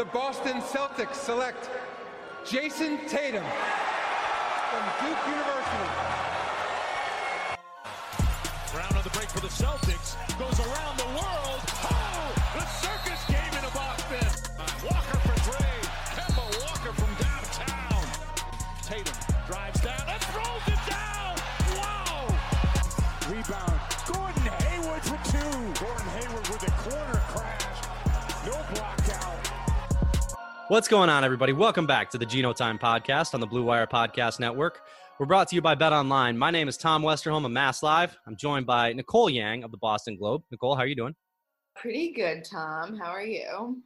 The Boston Celtics select Jayson Tatum from Duke University. Brown on the break for the Celtics. Goes around the world. What's going on, everybody? Welcome back to the Gino Time Podcast on the Blue Wire Podcast Network. We're brought to you by Bet Online. My name is Tom Westerholm of Mass Live. I'm joined by Nicole Yang of the Boston Globe. Nicole, how are you doing? Pretty good, Tom. How are you?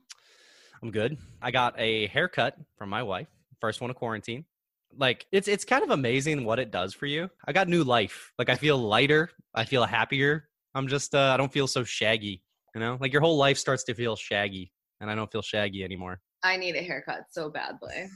I'm good. I got a haircut from my wife. First one of quarantine. Like it's it's kind of amazing what it does for you. I got new life. Like I feel lighter. I feel happier. I'm just uh, I don't feel so shaggy. You know, like your whole life starts to feel shaggy, and I don't feel shaggy anymore. I need a haircut so badly.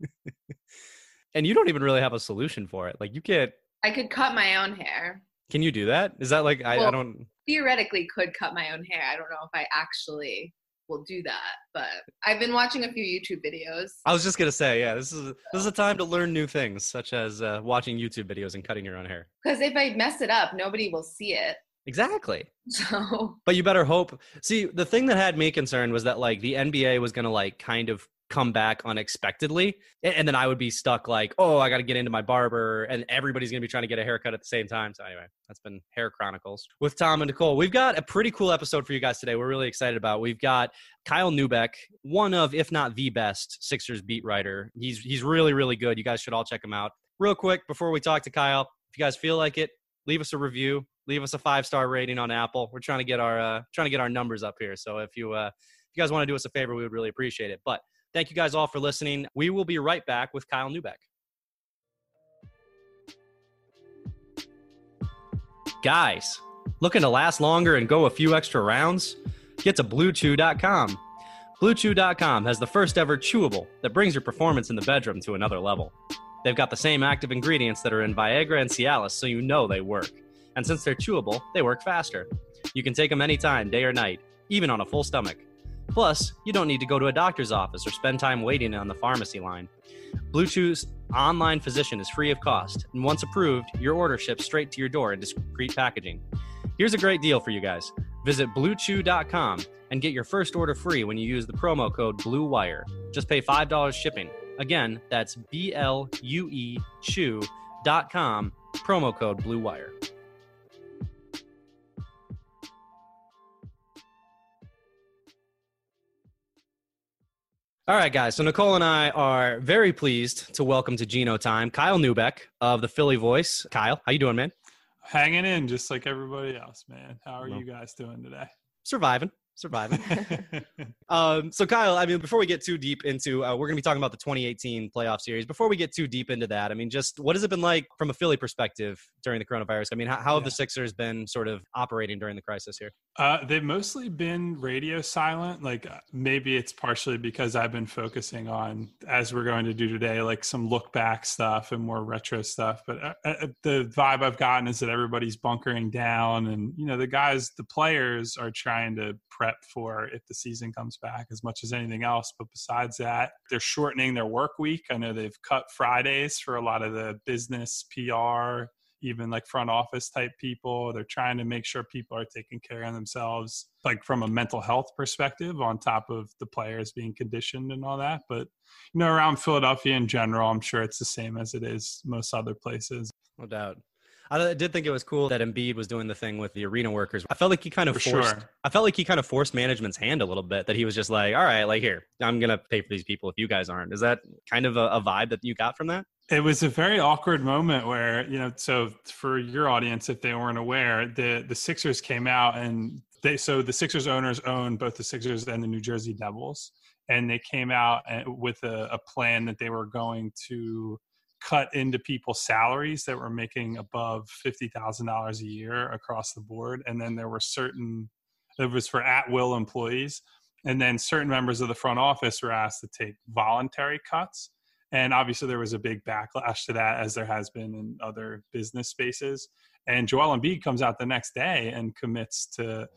and you don't even really have a solution for it. Like you can't. I could cut my own hair. Can you do that? Is that like I, Well, I don't. Theoretically, could cut my own hair. I don't know if I actually will do that, but I've been watching a few YouTube videos. I was just gonna say, yeah, this is this is a time to learn new things, such as uh, watching YouTube videos and cutting your own hair. Because if I mess it up, nobody will see it. Exactly. So But you better hope. See, the thing that had me concerned was that like the NBA was gonna like kind of come back unexpectedly, and then I would be stuck like, oh, I got to get into my barber, and everybody's gonna be trying to get a haircut at the same time. So anyway, that's been Hair Chronicles with Tom and Nicole. We've got a pretty cool episode for you guys today. We're really excited about. We've got Kyle Neubeck, one of, if not the best Sixers beat writer. He's he's really really good. You guys should all check him out. Real quick before we talk to Kyle, if you guys feel like it, leave us a review leave us a five star rating on apple. We're trying to get our uh, trying to get our numbers up here. So if you uh, if you guys want to do us a favor we would really appreciate it. But thank you guys all for listening. We will be right back with kyle neubeck. Guys looking to last longer and go a few extra rounds? Get to bluechew.com bluechew.com has the first ever chewable that brings your performance in the bedroom to another level. They've got the same active ingredients that are in viagra and cialis so you know they work and since they're chewable, they work faster. You can take them anytime, day or night, even on a full stomach. Plus, you don't need to go to a doctor's office or spend time waiting on the pharmacy line. Blue Chew's online physician is free of cost, and once approved, your order ships straight to your door in discreet packaging. Here's a great deal for you guys. Visit bluechew.com and get your first order free when you use the promo code BLUEWIRE. Just pay $5 shipping. Again, that's B L U E chew.com, promo code BLUEWIRE. All right, guys. So Nicole and I are very pleased to welcome to Gino Time Kyle Neubeck of the Philly Voice. Kyle, how you doing, man? hanging in just like everybody else, man. How are you guys doing today? Surviving, surviving. um, so Kyle, I mean, before we get too deep into, uh, we're going to be talking about the 2018 playoff series. Before we get too deep into that, I mean, just what has it been like from a Philly perspective during the coronavirus? I mean, how, how have the Sixers been sort of operating during the crisis here? Uh, they've mostly been radio silent. Like uh, maybe it's partially because I've been focusing on, as we're going to do today, like some look back stuff and more retro stuff. But uh, uh, the vibe I've gotten is that everybody's bunkering down, and you know the guys, the players are trying to prep for if the season comes back as much as anything else. But besides that, they're shortening their work week. I know they've cut Fridays for a lot of the business PR even like front office type people. They're trying to make sure people are taking care of themselves, like from a mental health perspective, on top of the players being conditioned and all that. But you know, around Philadelphia in general, I'm sure it's the same as it is most other places. No doubt. I did think it was cool that Embiid was doing the thing with the arena workers. I felt like he kind of For forced. sure. I felt like he kind of forced management's hand a little bit. That he was just like, "All right, like here, I'm gonna pay for these people if you guys aren't." Is that kind of a, a vibe that you got from that? It was a very awkward moment where, you know, so for your audience, if they weren't aware, the the Sixers came out and they so the Sixers owners own both the Sixers and the New Jersey Devils, and they came out eh, with a, a plan that they were going to cut into people's salaries that were making above fifty thousand dollars a year across the board, and then there were certain it was for at will employees, and then certain members of the front office were asked to take voluntary cuts. And obviously, there was a big backlash to that, as there has been in other business spaces. And Joel Embiid comes out the next day and commits to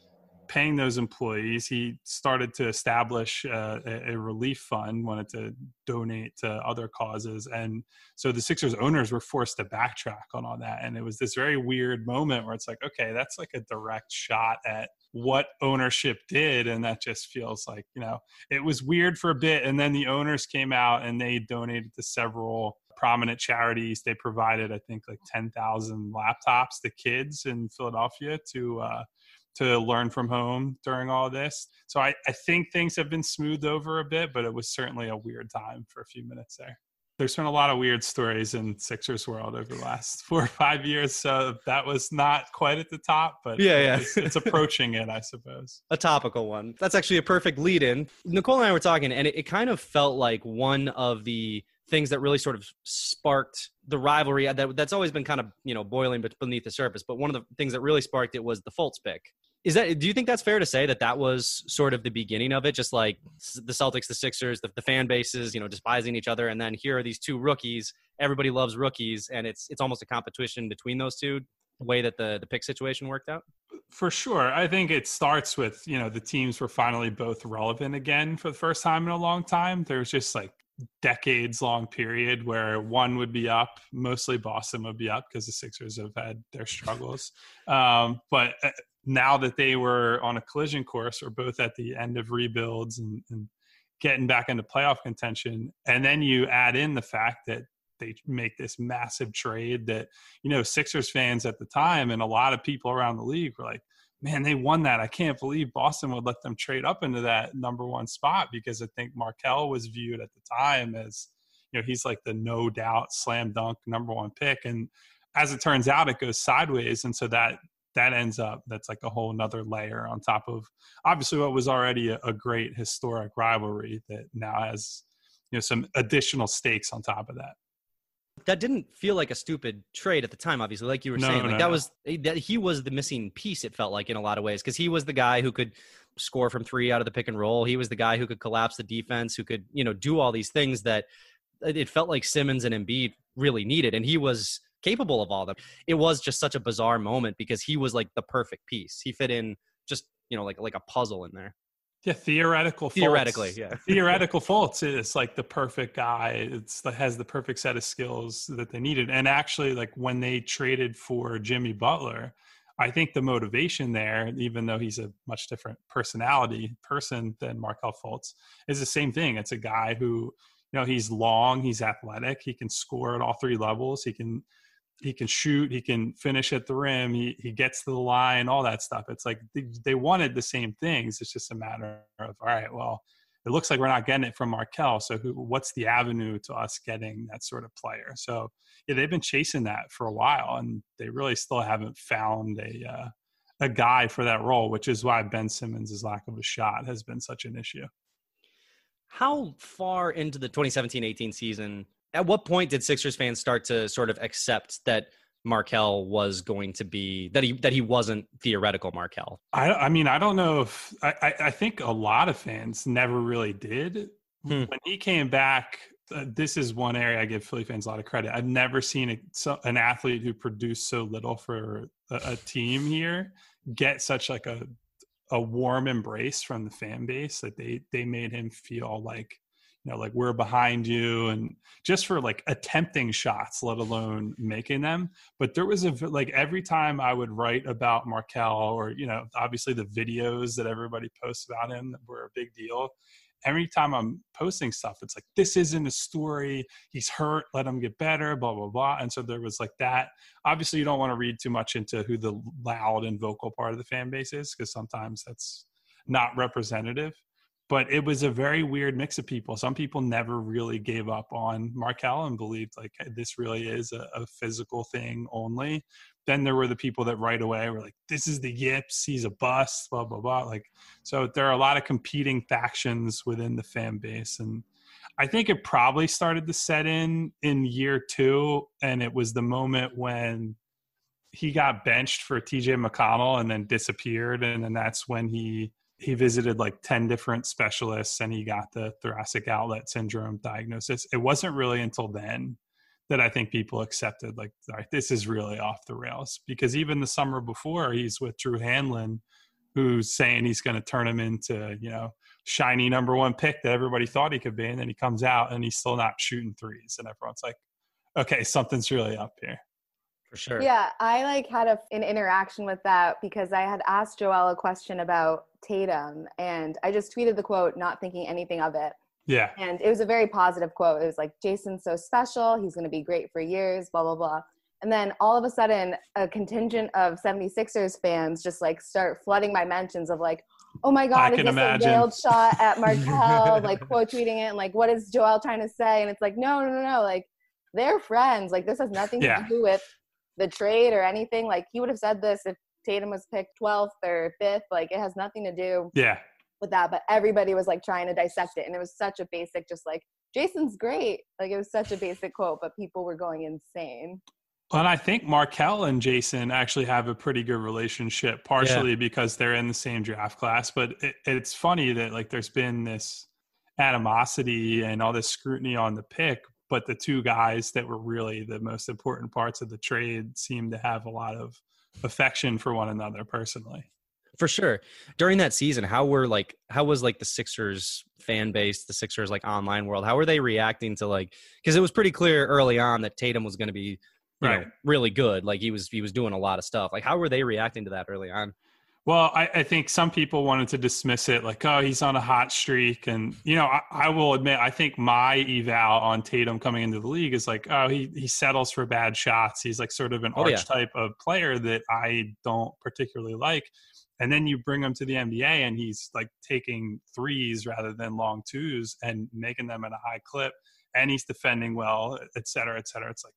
paying those employees. He started to establish uh, a, relief fund, wanted to donate to other causes. And so the Sixers owners were forced to backtrack on all that. And it was this very weird moment where it's like, okay, that's like a direct shot at what ownership did. And that just feels like, you know, it was weird for a bit. And then the owners came out and they donated to several prominent charities. They provided, I think, like 10,000 laptops to kids in Philadelphia to, uh, to learn from home during all this. So I, I think things have been smoothed over a bit, but it was certainly a weird time for a few minutes there. There's been a lot of weird stories in Sixers world over the last four or five years. So that was not quite at the top, but Yeah, yeah. it's, it's approaching it, I suppose. a topical one. That's actually a perfect lead in. Nicole and I were talking, and it, it kind of felt like one of the things that really sort of sparked the rivalry that that's always been kind of you know boiling beneath the surface. But one of the things that really sparked it was the Fultz pick. Is that? Do you think that's fair to say that that was sort of the beginning of it? Just like the Celtics, the Sixers, the, the fan bases, you know, despising each other, and then here are these two rookies. Everybody loves rookies, and it's it's almost a competition between those two. The way that the the pick situation worked out. For sure. I think it starts with, you know, the teams were finally both relevant again for the first time in a long time. There was just like decades long period where one would be up, mostly Boston would be up because the Sixers have had their struggles. Um, but uh, now that they were on a collision course or both at the end of rebuilds and, and getting back into playoff contention, and then you add in the fact that they make this massive trade that you know Sixers fans at the time and a lot of people around the league were like, "Man, they won that! I can't believe Boston would let them trade up into that number one spot." Because I think Markelle was viewed at the time as you know he's like the no doubt slam dunk number one pick, and as it turns out, it goes sideways, and so that that ends up that's like a whole nother layer on top of obviously what was already a, a great historic rivalry that now has you know some additional stakes on top of that. that didn't feel like a stupid trade at the time obviously like you were No, saying no, like that no. was eh, that he was the missing piece it felt like in a lot of ways because he was the guy who could score from three out of the pick and roll he was the guy who could collapse the defense who could you know do all these things that it felt like Simmons and Embiid really needed and he was capable of all of them it was just such a bizarre moment because he was like the perfect piece he fit in just you know like like a puzzle in there Yeah, theoretical. Theoretically, Fultz. yeah. theoretical Fultz is like the perfect guy. It's that has the perfect set of skills that they needed. And actually, like when they traded for Jimmy Butler, I think the motivation there, even though he's a much different personality person than Markelle Fultz, is the same thing. It's a guy who, you know, he's long, he's athletic, he can score at all three levels, he can he can shoot, he can finish at the rim, he he gets to the line, all that stuff. It's like they, they wanted the same things. It's just a matter of all right, well, it looks like we're not getting it from Markelle. So who, what's the avenue to us getting that sort of player? So yeah, they've been chasing that for a while, and they really still haven't found a uh, a guy for that role, which is why Ben Simmons' lack of a shot has been such an issue. how far into the 2017-18 season at what point did sixers fans start to sort of accept that markelle was going to be that he that he wasn't theoretical markelle I, I mean, I don't know if I, I, I think a lot of fans never really did. Hmm. When he came back, uh, this is one area I give Philly fans a lot of credit. I've never seen a, so, an athlete who produced so little for a, a team here get such like a a warm embrace from the fan base that they they made him feel like know, like we're behind you, and just for like attempting shots, let alone making them. But there was a like every time I would write about Markelle, or you know, obviously the videos that everybody posts about him were a big deal. Every time I'm posting stuff, it's like this isn't a story. He's hurt. Let him get better. Blah blah blah. And so there was like that. Obviously, you don't want to read too much into who the loud and vocal part of the fan base is, because sometimes that's not representative but it was a very weird mix of people. Some people never really gave up on Markelle and believed like this really is a, a, physical thing only. Then there were the people that right away were like, "This is the Yips. He's a bust." Blah blah blah. Like, so there are a lot of competing factions within the fan base, and I think it probably started to set in in year two, and it was the moment when he got benched for TJ McConnell and then disappeared, and then that's when he he visited like 10 different specialists and he got the thoracic outlet syndrome diagnosis. It wasn't really until then that I think people accepted like this is really off the rails because even the summer before he's with Drew Hanlen who's saying he's going to turn him into, you know, shiny number 1 pick that everybody thought he could be and then he comes out and he's still not shooting threes and everyone's like okay, something's really up here. For sure. Yeah, I like had a, an interaction with that because I had asked Joel a question about Tatum and I just tweeted the quote, not thinking anything of it. Yeah. And it was a very positive quote. It was like, Jayson's so special. He's going to be great for years, blah, blah, blah. And then all of a sudden, a contingent of 76ers fans just like start flooding my mentions of like, oh my God, is this imagine. a veiled shot at Markelle? like quote tweeting it and like, what is Joel trying to say? And it's like, no, no, no, no. Like, they're friends. Like, this has nothing yeah. to do with the trade or anything. Like, he would have said this if Tatum was picked 12th or 5th. Like it has nothing to do yeah. with that. But everybody was like trying to dissect it. And it was such a basic, just like, Jayson's great. Like it was such a basic quote, but people were going insane. Well, And I think Markelle and Jayson actually have a pretty good relationship, partially yeah. because they're in the same draft class. But it, it's funny that like there's been this animosity and all this scrutiny on the pick, but the two guys that were really the most important parts of the trade seem to have a lot of affection for one another personally. For sure. During that season, how were like how was like the Sixers fan base, the Sixers like online world, how were they reacting to like because it was pretty clear early on that Tatum was going to be you right. know really good. Like he was he was doing a lot of stuff. Like how were they reacting to that early on? Well, I, I, think some people wanted to dismiss it, like, oh, he's on a hot streak, and you know, I, I, will admit, I think my eval on Tatum coming into the league is like, oh, he he settles for bad shots. He's like sort of an oh, archetype yeah. of player that I don't particularly like. And then you bring him to the NBA, and he's like taking threes rather than long twos and making them at a high clip, and he's defending well, et cetera, et cetera. It's like,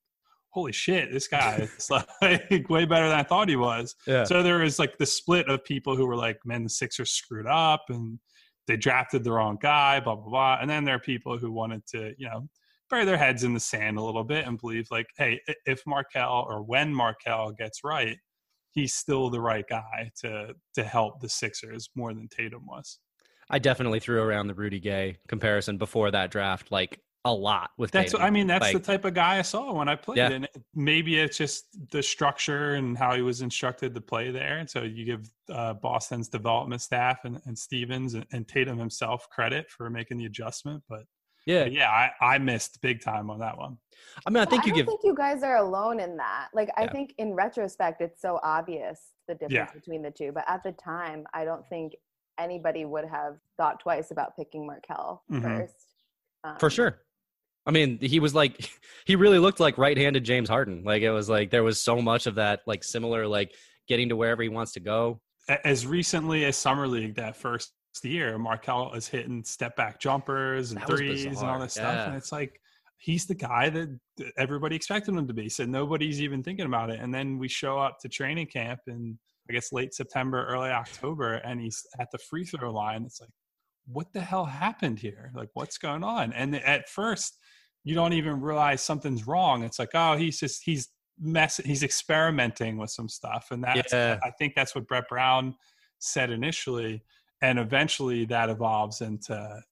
holy shit, this guy is like way better than I thought he was. Yeah. So there was like the split of people who were like, man, the Sixers screwed up and they drafted the wrong guy, blah, blah, blah. And then there are people who wanted to, you know, bury their heads in the sand a little bit and believe like, hey, if Markelle or when Markelle gets right, he's still the right guy to to help the Sixers more than Tatum was. I definitely threw around the Rudy Gay comparison before that draft. Like a lot with that's Tatum. I mean that's like, the type of guy I saw when I played yeah. and maybe it's just the structure and how he was instructed to play there and so you give uh, Boston's development staff and, and Stevens and, and, Tatum himself credit for making the adjustment but yeah but yeah I, I missed big time on that one I mean I think I you give think you guys are alone in that like I think in retrospect it's so obvious the difference yeah. between the two but at the time I don't think anybody would have thought twice about picking Markelle mm-hmm. first um, for sure I mean, he was like, he really looked like right-handed James Harden. Like it was like there was so much of that, like similar, like getting to wherever he wants to go. As recently as summer league, that first year, Markelle is hitting step back jumpers and threes and all that stuff, and it's like he's the guy that everybody expected him to be. So nobody's even thinking about it. And then we show up to training camp in I guess late September, early October, and he's at the free throw line. It's like, what the hell happened here? Like, what's going on? And at first, you don't even realize something's wrong. It's like, oh, he's just he's mess he's experimenting with some stuff. And that's yeah. I think that's what Brett Brown said initially. And eventually that evolves into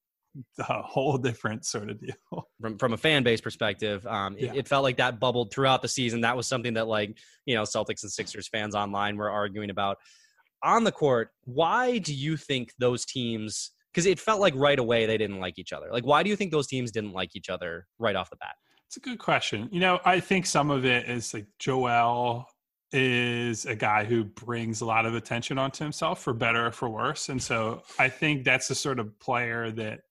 a whole different sort of deal. From from a fan base perspective, um, yeah. it, it, felt like that bubbled throughout the season. That was something that like you know Celtics and Sixers fans online were arguing about on the court. Why do you think those teams Because it felt like right away they didn't like each other. Like, why do you think those teams didn't like each other right off the bat? It's a good question. You know, I think some of it is like Joel is a guy who brings a lot of attention onto himself for better or for worse. And so I think that's the sort of player that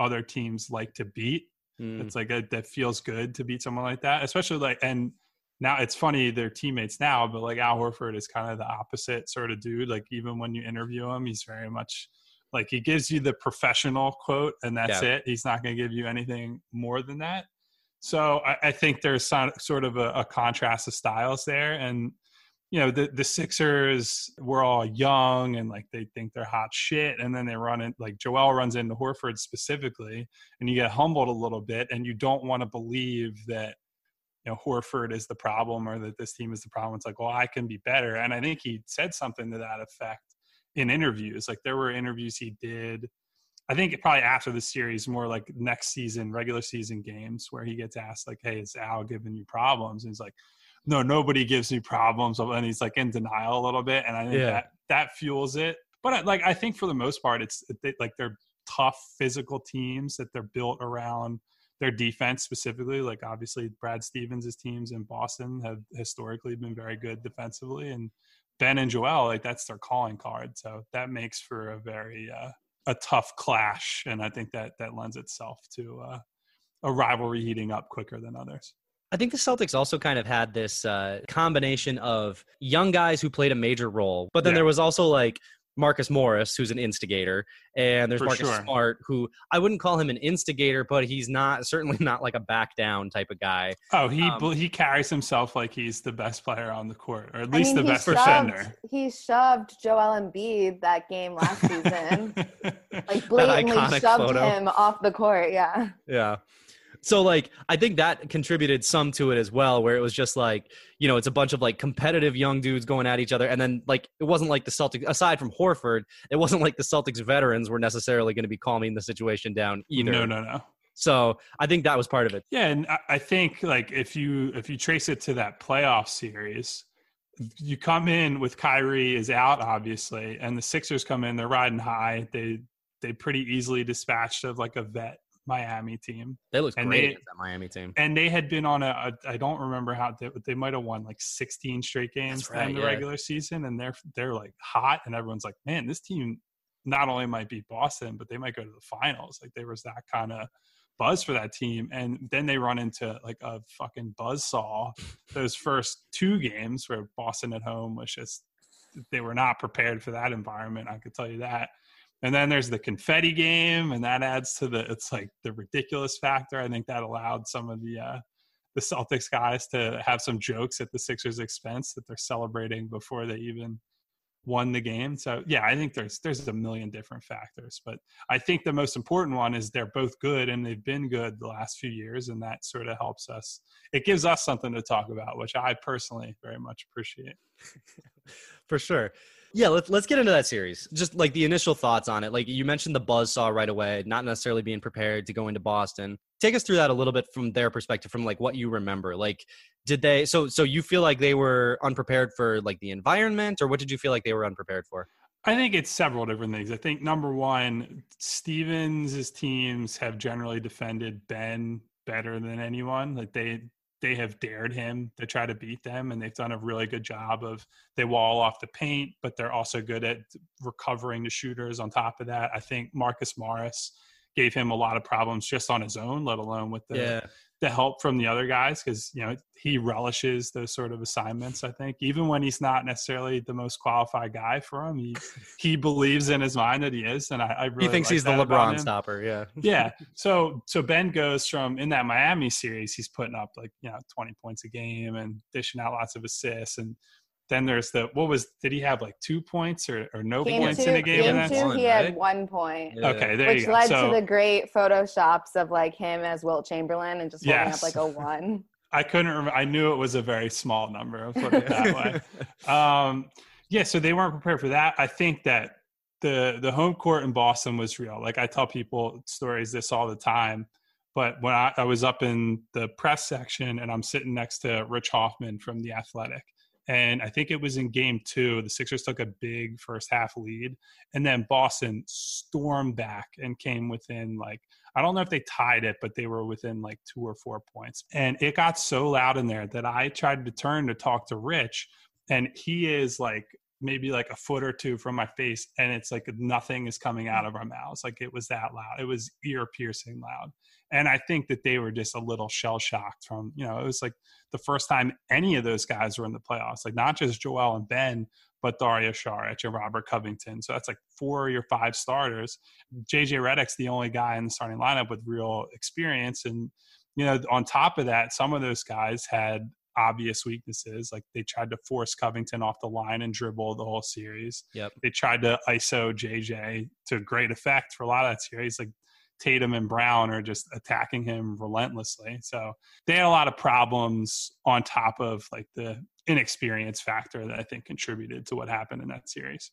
other teams like to beat. Mm. It's like a, that feels good to beat someone like that, especially like, and now it's funny they're teammates now, but like Al Horford is kind of the opposite sort of dude. Like even when you interview him, he's very much like he gives you the professional quote and that's Yeah. it. He's not going to give you anything more than that. So I, I think there's some, sort of a, a contrast of styles there, and you know the the Sixers were all young and like they think they're hot shit, and then they run it like Joel runs into Horford specifically, and you get humbled a little bit, and you don't want to believe that you know Horford is the problem or that this team is the problem. It's like, well, I can be better, and I think he said something to that effect in interviews. Like there were interviews he did. I think probably after the series, more like next season, regular season games, where he gets asked like, "Hey, is Al giving you problems?" And he's like, "No, nobody gives me problems," and he's like in denial a little bit, and I think Yeah. that that fuels it. But I- like, I think for the most part, it's they, like they're tough physical teams that they're built around their defense specifically. Like obviously, Brad Stevens' teams in Boston have historically been very good defensively, and Ben and Joel, like that's their calling card. So that makes for a very uh, a tough clash, and I think that that lends itself to uh, a rivalry heating up quicker than others. I think the Celtics also kind of had this uh, combination of young guys who played a major role, but then Yeah. there was also like Marcus Morris, who's an instigator, and there's For Marcus sure. Smart, who I wouldn't call him an instigator, but he's not certainly not like a back down type of guy. Oh, he Um, he carries himself like he's the best player on the court, or at I least mean, the he best shoved, defender. He shoved Joel Embiid that game last season. like blatantly shoved photo. him off the court. Yeah. Yeah. So like I think that contributed some to it as well, where it was just like, you know, it's a bunch of like competitive young dudes going at each other. And then like it wasn't like the Celtics aside from Horford, it wasn't like the Celtics veterans were necessarily going to be calming the situation down either. No, no, no. So I think that was part of it. Yeah, and I- think like if you if you trace it to that playoff series, you come in with Kyrie is out obviously, and the Sixers come in, they're riding high. They they pretty easily dispatched of like a vet Miami team. They looked And great they- against that Miami team. And they had been on a, a I don't remember how they, they might have won like 16 straight games right, in the yeah. regular season, and they're they're like hot, and everyone's like, man, this team not only might beat Boston, but they might go to the finals. Like there was that kind of buzz for that team, and then they run into like a fucking buzzsaw. Those first two games where Boston at home was just they were not prepared for that environment. I could tell you that. And then there's the confetti game, and that adds to the it's like the ridiculous factor. I think that allowed some of the uh, the Celtics guys to have some jokes at the Sixers' expense that they're celebrating before they even won the game. So yeah, I think there's there's a million different factors, but I think the most important one is they're both good and they've been good the last few years, and that sort of helps us. It gives us something to talk about, which I personally very much appreciate. For sure. Yeah, let's let's get into that series. Just like the initial thoughts on it. Like you mentioned the buzz saw right away, not necessarily being prepared to go into Boston. Take us through that a little bit from their perspective, from like what you remember. Like, did they? So so you feel like they were unprepared for like the environment, or what did you feel like they were unprepared for? I think it's several different things. I think number one, Stevens' teams have generally defended Ben better than anyone. Like they they have dared him to try to beat them, and they've done a really good job of they wall off the paint, but they're also good at recovering the shooters. On top of that, I think Marcus Morris gave him a lot of problems just on his own, let alone with the Yeah. The help from the other guys because you know he relishes those sort of assignments. I think even when he's not necessarily the most qualified guy for him, he he believes in his mind that he is, and I, I really he thinks like he's the that about LeBron stopper. Yeah. yeah. So so Ben goes from in that Miami series, he's putting up like you know twenty points a game and dishing out lots of assists and. Then there's the what was did he have like two points or, or no Game points two, in a game? game that? two, One, he had one point, Yeah. Okay, there which you go. led so, to the great photoshops of like him as Wilt Chamberlain and just holding Yes. up like a one. I couldn't remember. I knew it was a very small number. I'll put it that way. Um, yeah, so they weren't prepared for that. I think that the the home court in Boston was real. Like I tell people stories this all the time. But when I, I was up in the press section and I'm sitting next to Rich Hofmann from the Athletic, And I think it was in game two. The Sixers took a big first half lead. And then Boston stormed back and came within like, I don't know if they tied it, but they were within like two or four points. And it got so loud in there that I tried to turn to talk to Rich. And he is like maybe like a foot or two from my face and it's like nothing is coming out mm. of our mouths like it was that loud it was ear piercing loud and i think that they were just a little shell shocked from you know it was like the first time any of those guys were in the playoffs like not just joel and ben but dario saric and robert covington so that's like four or your five starters jj Redick's the only guy in the starting lineup with real experience and you know on top of that some of those guys had obvious weaknesses. Like they tried to force Covington off the line and dribble the whole series. Yep. They tried to ISO JJ to great effect for a lot of that series. Like Tatum and Brown are just attacking him relentlessly. So they had a lot of problems on top of like the inexperience factor that I think contributed to what happened in that series.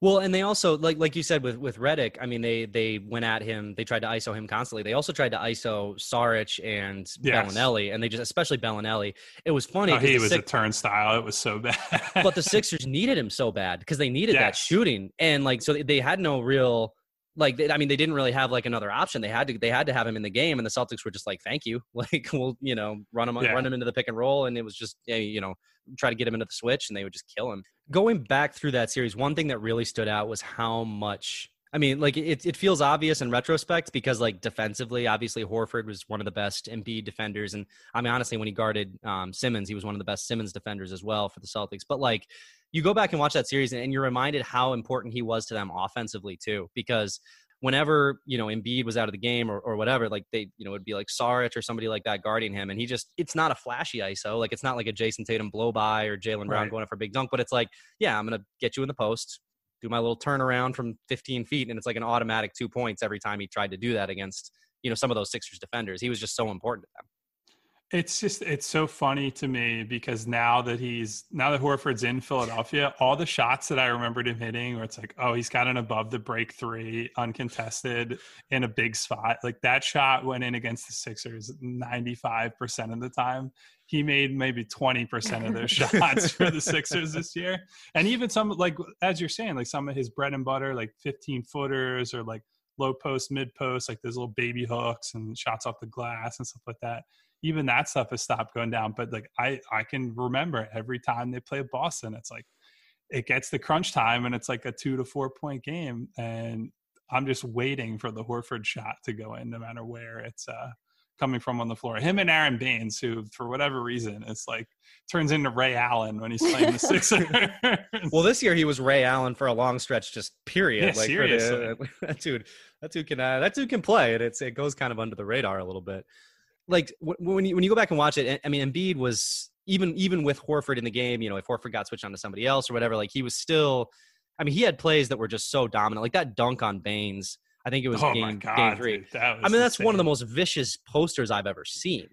Well, and they also like like you said with with Redick. I mean, they they went at him. They tried to ISO him constantly. They also tried to ISO Saric and Yes. Belinelli, and they just especially Belinelli. It was funny. Oh, he was Six- a turnstile. It was so bad. but the Sixers needed him so bad because they needed that shooting, and like so they had no real like I mean they didn't really have like another option. They had to they had to have him in the game, and the Celtics were just like, thank you, like we'll you know run him Yeah. run him into the pick and roll, and it was just you know try to get him into the switch, and they would just kill him. Going back through that series, one thing that really stood out was how much. I mean, like it, it feels obvious in retrospect because, like, defensively, obviously Horford was one of the best Embiid defenders, and I mean, honestly, when he guarded um, Simmons, he was one of the best Simmons defenders as well for the Celtics. But like, you go back and watch that series, and you're reminded how important he was to them offensively too, because whenever you know Embiid was out of the game or, or whatever, like they you know it'd be like Saric or somebody like that guarding him, and he just it's not a flashy ISO, like it's not like a Jayson Tatum blow by or Jaylen Brown Right. going up for a big dunk, but it's like yeah, I'm gonna get you in the post, do my little turnaround from 15 feet, and it's like an automatic two points every time he tried to do that against you know some of those Sixers defenders. He was just so important to them. It's just it's so funny to me because now that he's now that Horford's in Philadelphia, all the shots that I remembered him hitting, where it's like, oh, he's got an above the break three, uncontested in a big spot. Like that shot went in against the Sixers ninety five percent of the time. He made maybe twenty percent of those shots for the Sixers this year, and even some like as you're saying, like some of his bread and butter, like fifteen footers or like low post, mid post, like those little baby hooks and shots off the glass and stuff like that even that stuff has stopped going down. But like I I can remember every time they play Boston, it's like it gets the crunch time and it's like a two to four point game, and I'm just waiting for the Horford shot to go in, no matter where it's uh coming from on the floor. Him and Aron Baynes, who for whatever reason, it's like turns into Ray Allen when he's playing the Sixers. Well, this year he was Ray Allen for a long stretch, just period. Yeah, like for seriously. the, that dude, that dude can uh, that dude can play, and it's it goes kind of under the radar a little bit. Like when you when you go back and watch it, I mean, Embiid was even even with Horford in the game. You know, if Horford got switched on to somebody else or whatever, like he was still. I mean, he had plays that were just so dominant, like that dunk on Baynes. I think it was oh game god, game three. dude, I mean, that's one of the most vicious posters I've ever seen.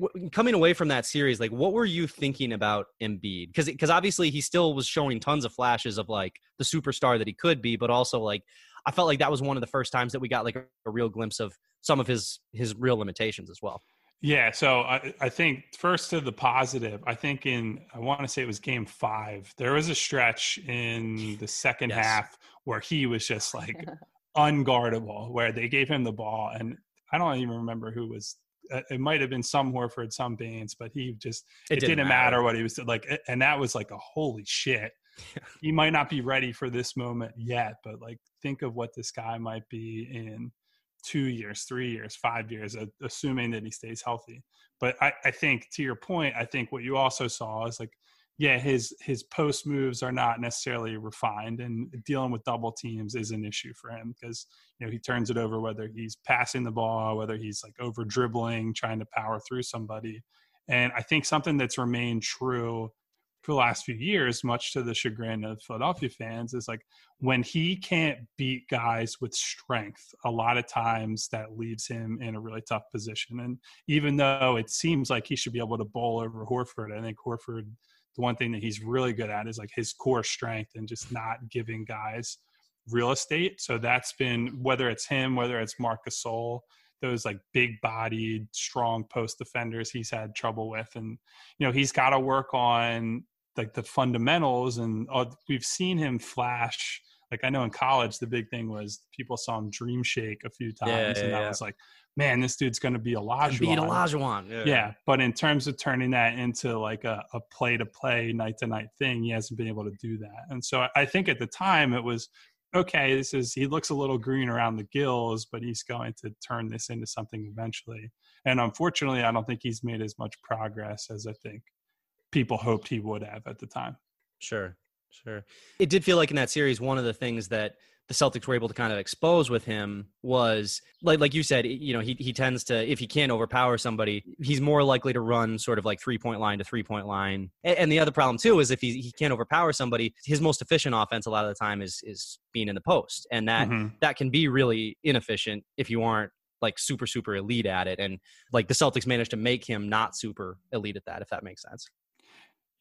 Wh- Coming away from that series, like, what were you thinking about Embiid? Because because obviously he still was showing tons of flashes of like the superstar that he could be, but also like I felt like that was one of the first times that we got like a, a real glimpse of some of his his real limitations as well. Yeah, so I, I think first to the positive, I think in I want to say it was game five, there was a stretch in the second Yes. half where he was just like unguardable, where they gave him the ball, and I don't even remember who was. uh, It might have been some Horford, some Baynes, but he just It it, didn't didn't, matter. matter. what he was like, and that was like a holy shit. He might not be ready for this moment yet, but like think of what this guy might be in two years, three years, five years, a- assuming that he stays healthy. But I, I think to your point, I think what you also saw is like, yeah, his his post moves are not necessarily refined, and dealing with double teams is an issue for him because you know he turns it over whether he's passing the ball, whether he's like over dribbling, trying to power through somebody. And I think something that's remained true for the last few years, much to the chagrin of Philadelphia fans, is like when he can't beat guys with strength, a lot of times that leaves him in a really tough position. And even though it seems like he should be able to bowl over Horford, I think Horford, the one thing that he's really good at is like his core strength and just not giving guys real estate. So that's been whether it's him, whether it's Marcus Gasol, those like big bodied, strong post defenders he's had trouble with. And, you know, he's got to work on like the fundamentals and uh, we've seen him flash like I know in college the big thing was people saw him dream shake a few times Yeah, and yeah, that yeah. was like man this dude's going to be a Olajuwon. Beat Olajuwon. Yeah. Yeah. but in terms of turning that into like a, a play to play night to night thing he hasn't been able to do that and so I think at the time it was okay this is he looks a little green around the gills but he's going to turn this into something eventually and unfortunately I don't think he's made as much progress as I think people hoped he would have at the time Sure, sure. It did feel like in that series, one of the things that the Celtics were able to kind of expose with him was like like you said, you know, he he tends to if he can't overpower somebody, he's more likely to run sort of like three point line to three point line. A- And the other problem too is if he he can't overpower somebody, his most efficient offense a lot of the time is is being in the post, and that Mhm. that can be really inefficient if you aren't like super super elite at it. And like the Celtics managed to make him not super elite at that, if that makes sense.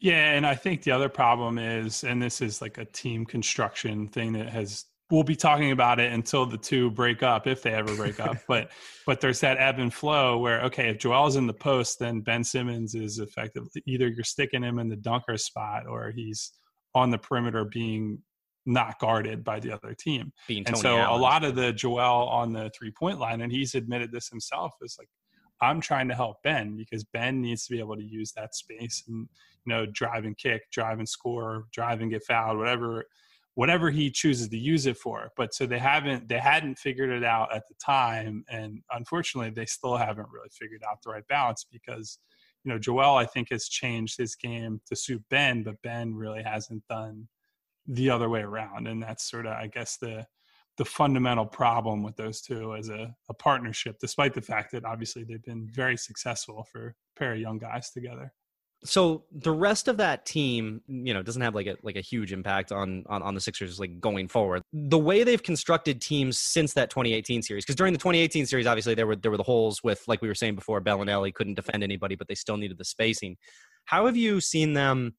Yeah, and I think the other problem is, and this is like a team construction thing that has we'll be talking about it until the two break up, if they ever break up. But but there's that ebb and flow where okay, if Joel's in the post, then Ben Simmons is effectively either you're sticking him in the dunker spot or he's on the perimeter being not guarded by the other team. Being and so a lot of the Joel on the three point line, and he's admitted this himself, is like I'm trying to help Ben because Ben needs to be able to use that space and you know drive and kick, drive and score, drive and get fouled, whatever whatever he chooses to use it for. But so they haven't they hadn't figured it out at the time, and unfortunately they still haven't really figured out the right balance because you know Joel I think has changed his game to suit Ben, but Ben really hasn't done the other way around, and that's sort of I guess the the fundamental problem with those two as a, a partnership, despite the fact that obviously they've been very successful for a pair of young guys together. so the rest of that team you know doesn't have like a like a huge impact on on, on the sixers like going forward the way they've constructed teams since that 2018 series because during the 2018 series obviously there were there were the holes with like we were saying before belinelli couldn't defend anybody but they still needed the spacing how have you seen them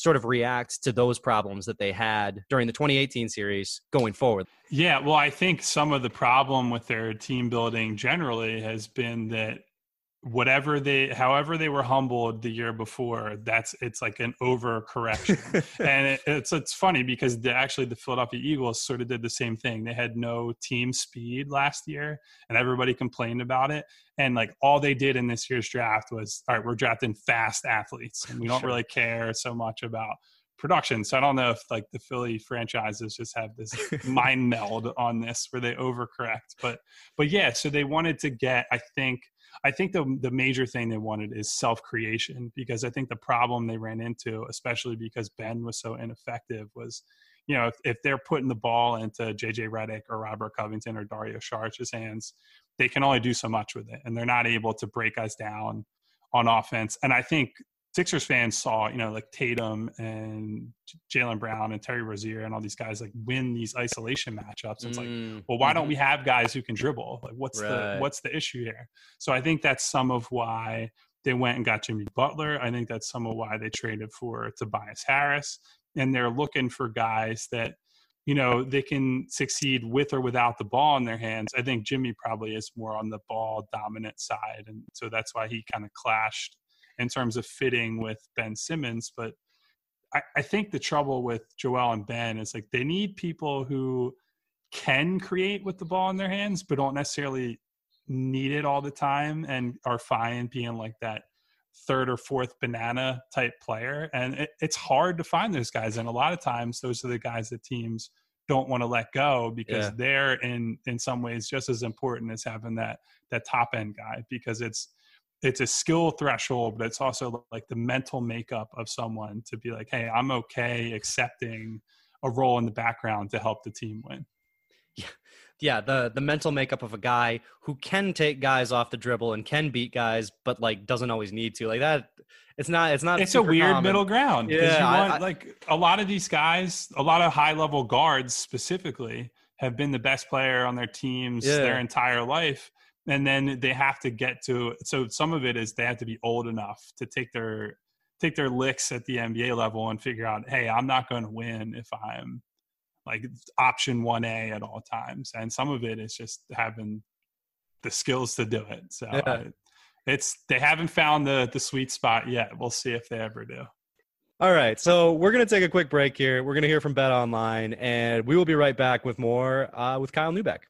sort of react to those problems that they had during the 2018 series going forward. Yeah, well, I think some of the problem with their team building generally has been that whatever they however they were humbled the year before that's it's like an overcorrection. And it, it's it's funny because the, actually the philadelphia eagles sort of did the same thing. They had no team speed last year and everybody complained about it. And like all they did in this year's draft was all right we're drafting fast athletes and we don't really care so much about production. So i don't know if like the philly franchises just have this mind meld on this where they overcorrect but but yeah so they wanted to get i think I think the the major thing they wanted is self creation because I think the problem they ran into, especially because Ben was so ineffective, was you know if, if they're putting the ball into JJ Redick or Robert Covington or Dario Saric's hands, they can only do so much with it, and they're not able to break us down on offense. And I think Sixers fans saw, you know, like Tatum and Jaylen Brown and Terry Rozier and all these guys like win these isolation matchups. It's Mm, like, well, why don't mhm. we have guys who can dribble? Like, what's the what's the issue here? So I think that's some of why they went and got Jimmy Butler. I think that's some of why they traded for Tobias Harris, and they're looking for guys that you know they can succeed with or without the ball in their hands. I think Jimmy probably is more on the ball dominant side, and so that's why he kind of clashed in terms of fitting with Ben Simmons. But I, I think the trouble with Joel and Ben is like they need people who can create with the ball in their hands, but don't necessarily need it all the time and are fine being like that third or fourth banana type player. And it, it's hard to find those guys. And a lot of times, those are the guys that teams don't want to let go because Yeah. they're in in some ways just as important as having that that top end guy because it's it's a skill threshold but it's also like the mental makeup of someone to be like hey i'm okay accepting a role in the background to help the team win yeah yeah. the the mental makeup of a guy who can take guys off the dribble and can beat guys but like doesn't always need to like that it's not it's not it's a weird common. middle ground. Yeah, you I- I- like a lot of these guys a lot of high level guards specifically have been the best player on their teams Yeah. their entire life and then they have to get to so some of it is they have to be old enough to take their take their licks at the NBA level and figure out hey I'm not going to win if I'm like option 1A at all times and some of it is just having the skills to do it so Yeah. I- it's they haven't found the the sweet spot yet we'll see if they ever do All right, so we're going to take a quick break here. We're going to hear from Bet Online, and we will be right back with more uh, with Kyle Neubeck.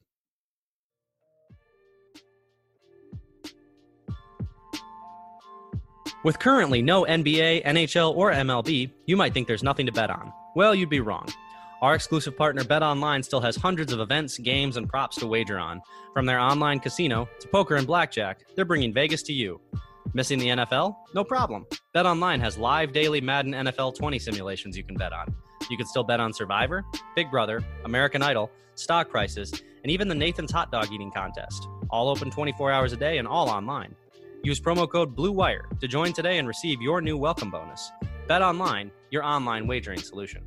With currently no NBA, NHL, or MLB, you might think there's nothing to bet on. Well, you'd be wrong. Our exclusive partner Bet Online still has hundreds of events, games, and props to wager on. From their online casino to poker and blackjack, they're bringing Vegas to you. Missing the NFL? No problem. Bet Online has live daily Madden NFL 20 simulations you can bet on. You can still bet on Survivor, Big Brother, American Idol, stock prices, and even the Nathan's Hot Dog Eating Contest. All open 24 hours a day and all online. Use promo code BLUEWIRE to join today and receive your new welcome bonus. Bet Online, your online wagering solution.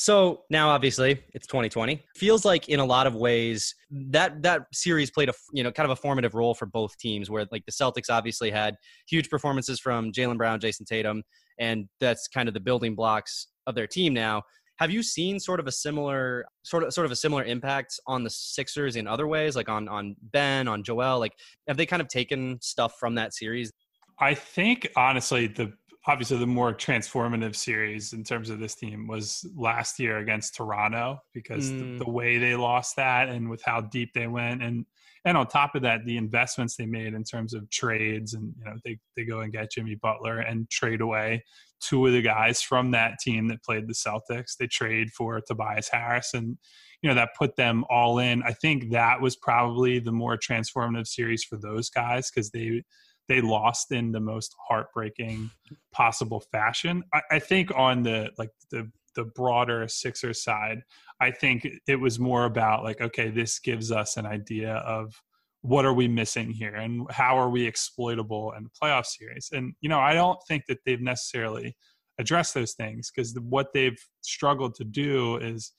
So now, obviously, it's 2020. Feels like in a lot of ways that that series played a you know kind of a formative role for both teams. Where like the Celtics obviously had huge performances from Jaylen Brown, Jayson Tatum, and that's kind of the building blocks of their team now. Have you seen sort of a similar sort of sort of a similar impact on the Sixers in other ways, like on on Ben, on Joel? Like, have they kind of taken stuff from that series? I think honestly, the obviously the more transformative series in terms of this team was last year against Toronto because Mm. the, the way they lost that and with how deep they went and and on top of that the investments they made in terms of trades and you know they they go and get Jimmy Butler and trade away two of the guys from that team that played the Celtics they trade for Tobias Harris and you know that put them all in I think that was probably the more transformative series for those guys because they they lost in the most heartbreaking possible fashion. I, I think on the like the the broader Sixers side, I think it was more about like, okay, this gives us an idea of what are we missing here and how are we exploitable in the playoff series. And you know, I don't think that they've necessarily addressed those things because what they've struggled to do is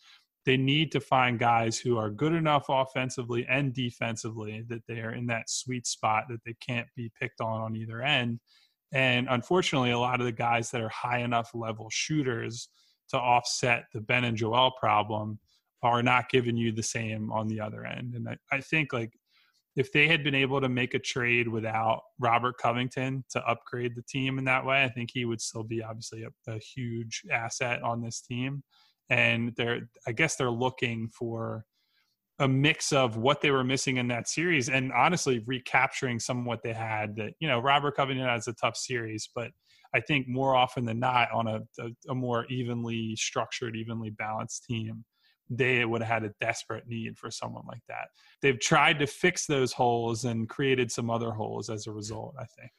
they need to find guys who are good enough offensively and defensively that they are in that sweet spot that they can't be picked on on either end. And unfortunately, a lot of the guys that are high enough level shooters to offset the Ben and Joel problem are not giving you the same on the other end. And I, I think like if they had been able to make a trade without Robert Covington to upgrade the team in that way, I think he would still be obviously a, a huge asset on this team. And they're I guess they're looking for a mix of what they were missing in that series and honestly recapturing some of what they had that you know Robert Covington has a tough series but I think more often than not on a, a, a more evenly structured evenly balanced team they would have had a desperate need for someone like that they've tried to fix those holes and created some other holes as a result I think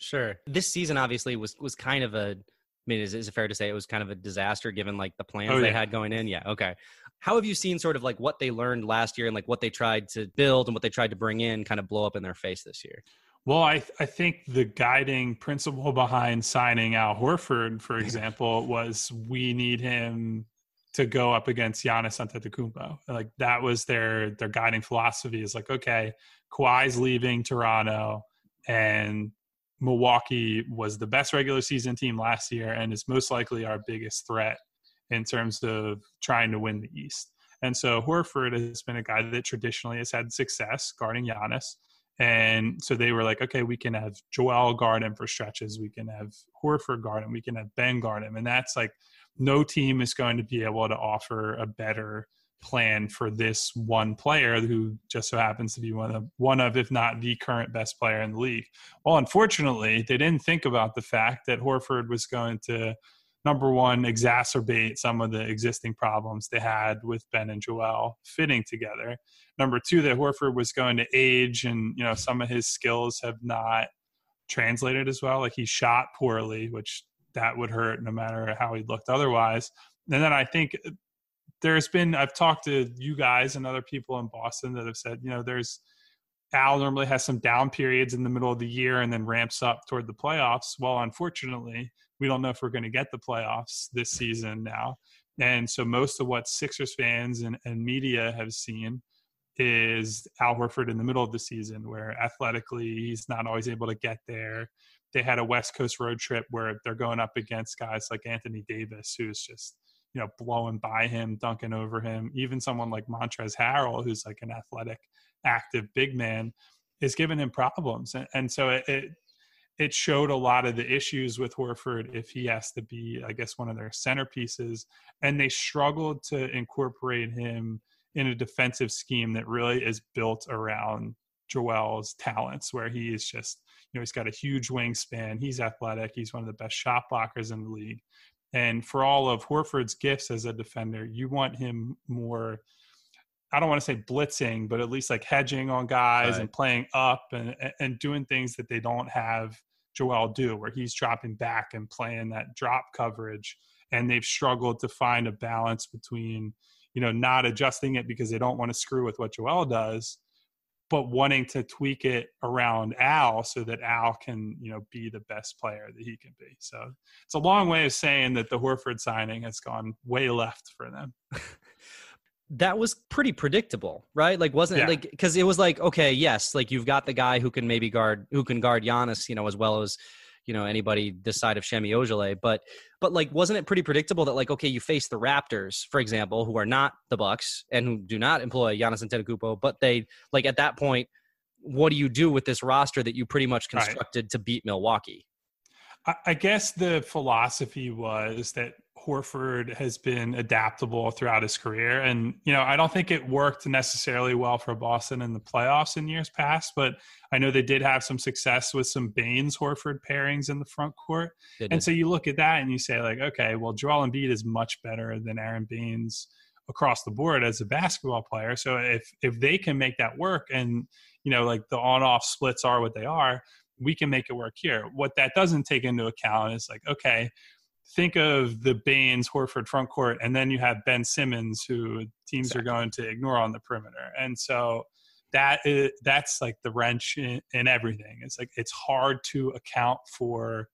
Sure. This season obviously was was kind of a I mean, is, is it fair to say it was kind of a disaster given like the plans Oh, they had going in? Yeah. Okay. How have you seen sort of like what they learned last year and like what they tried to build and what they tried to bring in kind of blow up in their face this year? Well, I I think the guiding principle behind signing Al Horford, for example, was we need him to go up against Giannis Antetokounmpo. Like that was their their guiding philosophy. Is like, okay, Kawhi's leaving Toronto, and Milwaukee was the best regular season team last year, and is most likely our biggest threat in terms of trying to win the East. And so Horford has been a guy that traditionally has had success guarding Giannis. And so they were like, okay, we can have Joel guard him for stretches. We can have Horford guard him. We can have Ben guard him. And that's like, no team is going to be able to offer a better plan for this one player who just so happens to be one of one of if not the current best player in the league. Well, unfortunately, they didn't think about the fact that Horford was going to number one exacerbate some of the existing problems they had with Ben and Joel fitting together. Number two, that Horford was going to age and you know some of his skills have not translated as well. Like he shot poorly, which that would hurt no matter how he looked otherwise. And then I think uh, there's been I've talked to you guys and other people in Boston that have said, you know, there's Al normally has some down periods in the middle of the year and then ramps up toward the playoffs. Well, unfortunately, we don't know if we're going to get the playoffs this season now. And so most of what Sixers fans and, and media have seen is Al Horford in the middle of the season, where athletically he's not always able to get there. They had a West Coast road trip where they're going up against guys like Anthony Davis, who's just you know, blowing by him, dunking over him. Even someone like Montrezl Harrell, who's like an athletic, active big man, is giving him problems. And, and so it, it it showed a lot of the issues with Horford if he has to be, I guess, one of their centerpieces. And they struggled to incorporate him in a defensive scheme that really is built around Joel's talents, where he is just, know, he's got a huge wingspan. He's athletic. He's one of the best shot blockers in the league. And for all of Horford's gifts as a defender, you want him more. I don't want to say blitzing, but at least like hedging on guys Right. and playing up and and doing things that they don't have Joel do, where he's dropping back and playing that drop coverage. And they've struggled to find a balance between, you know, not adjusting it because they don't want to screw with what Joel does, but wanting to tweak it around Al so that Al can, you know, be the best player that he can be. So it's a long way of saying that the Horford signing has gone way left for them. that was pretty predictable, right? Like, wasn't Yeah. it like because it was like, okay, yes, like you've got the guy who can maybe guard who can guard Giannis, you know, as well as you know anybody this side of Semi Ojeleye, but but like, wasn't it pretty predictable that like, okay, you face the Raptors, for example, who are not the Bucks and who do not employ Giannis Antetokounmpo, but they like at that point, what do you do with this roster that you pretty much Right. constructed to beat Milwaukee? I, I guess the philosophy was that Horford has been adaptable throughout his career. And, you know, I don't think it worked necessarily well for Boston in the playoffs in years past, but I know they did have some success with some Baynes Horford pairings in the front court. And so you look at that and you say, like, okay, well, Joel Embiid is much better than Aron Baynes across the board as a basketball player. So if if they can make that work and you know, like the on off splits are what they are, we can make it work here. What that doesn't take into account is like, okay, think of the Baynes Horford front court, and then you have Ben Simmons, who teams are going to ignore on the perimeter, and so that is that's like the wrench in, in everything. It's like it's hard to account for.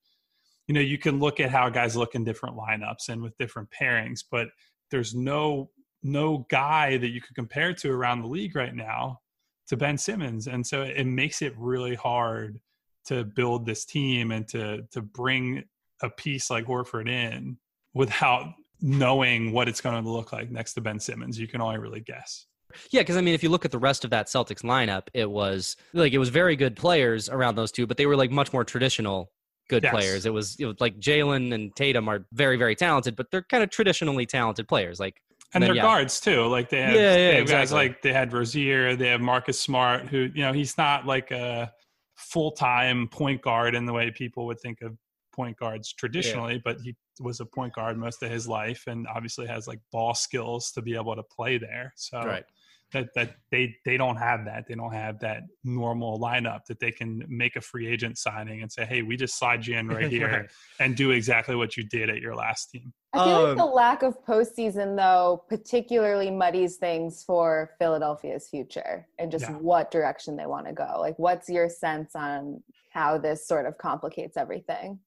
You know, you can look at how guys look in different lineups and with different pairings, but there's no no guy that you could compare to around the league right now to Ben Simmons, and so it makes it really hard to build this team and to to bring a piece like Horford in without knowing what it's going to look like next to Ben Simmons. You can only really guess. Yeah, because I mean, if you look at the rest of that Celtics lineup, it was like it was very good players around those two, but they were like much more traditional good Yes. players. It was, it was like Jaylen and Tatum are very, very talented, but they're kind of traditionally talented players. Like, And then, they're yeah. guards too. Like they have, Yeah, yeah, they have guys exactly. like they had Rozier, they have Marcus Smart, who you know he's not like a full time point guard in the way people would think of point guards traditionally, but he was a point guard most of his life, and obviously has like ball skills to be able to play there. So Right. that that they they don't have that. They don't have that normal lineup that they can make a free agent signing and say, hey, we just slide you in right here Right. and do exactly what you did at your last team. I feel like Um, the lack of postseason, though, particularly muddies things for Philadelphia's future and just Yeah. what direction they want to go. Like, what's your sense on how this sort of complicates everything?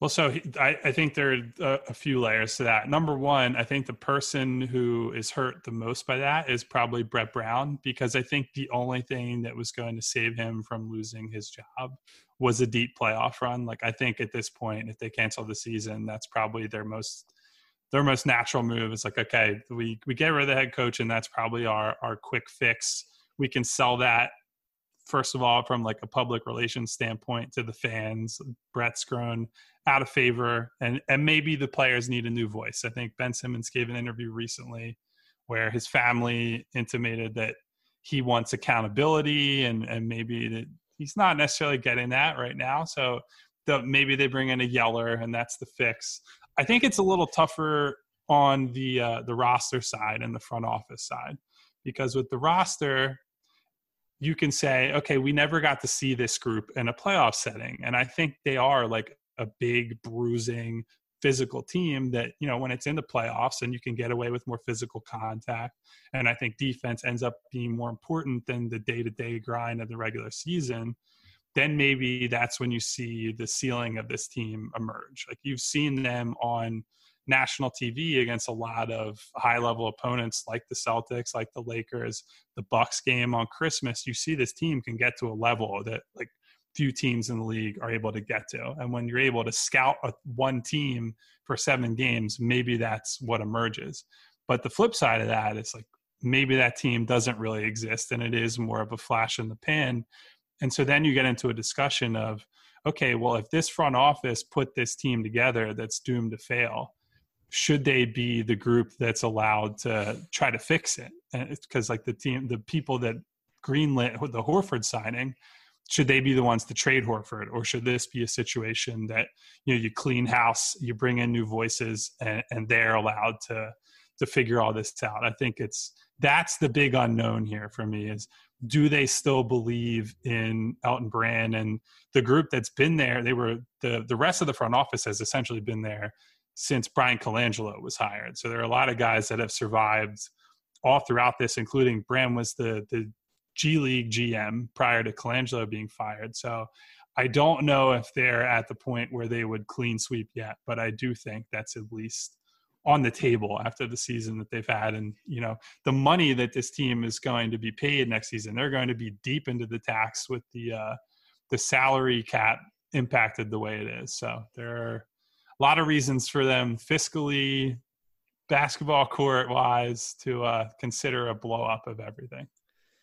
Well, so I, I think there are a, a few layers to that. Number one, I think the person who is hurt the most by that is probably Brett Brown, because I think the only thing that was going to save him from losing his job was a deep playoff run. Like I think at this point, if they cancel the season, that's probably their most their most natural move. It's like, okay, we we get rid of the head coach, and that's probably our our quick fix. We can sell that first of all from like a public relations standpoint to the fans. Brett's grown out of favor, and and maybe the players need a new voice. I think Ben Simmons gave an interview recently where his family intimated that he wants accountability, and and maybe that he's not necessarily getting that right now. So the, maybe they bring in a yeller, and that's the fix. I think it's a little tougher on the uh, the roster side and the front office side because with the roster you can say okay we never got to see this group in a playoff setting. And i think they are like a big bruising physical team that you know when it's in the playoffs and you can get away with more physical contact and i think defense ends up being more important than the day-to-day grind of the regular season then maybe that's when you see the ceiling of this team emerge. Like you've seen them on national TV against a lot of high level opponents like the Celtics, like the Lakers, the Bucks game on Christmas, you see this team can get to a level that like few teams in the league are able to get to. And when you're able to scout a, one team for seven games, maybe that's what emerges. But the flip side of that is like maybe that team doesn't really exist and it is more of a flash in the pan. And so then you get into a discussion of, okay, well, if this front office put this team together that's doomed to fail, should they be the group that's allowed to try to fix it? Because like the team, the people that greenlit the Horford signing, should they be the ones to trade Horford, or should this be a situation that you know you clean house, you bring in new voices, and, and they're allowed to to figure all this out? I think it's that's the big unknown here for me is do they still believe in Elton Brand and the group that's been there? They were the the rest of the front office has essentially been there since Bryan Colangelo was hired. So there are a lot of guys that have survived all throughout this, including Brand was the the G League GM prior to Colangelo being fired. So I don't know if they're at the point where they would clean sweep yet, but I do think that's at least on the table after the season that they've had and you know the money that this team is going to be paid next season they're going to be deep into the tax with the uh the salary cap impacted the way it is so there are a lot of reasons for them fiscally basketball court wise to uh consider a blow up of everything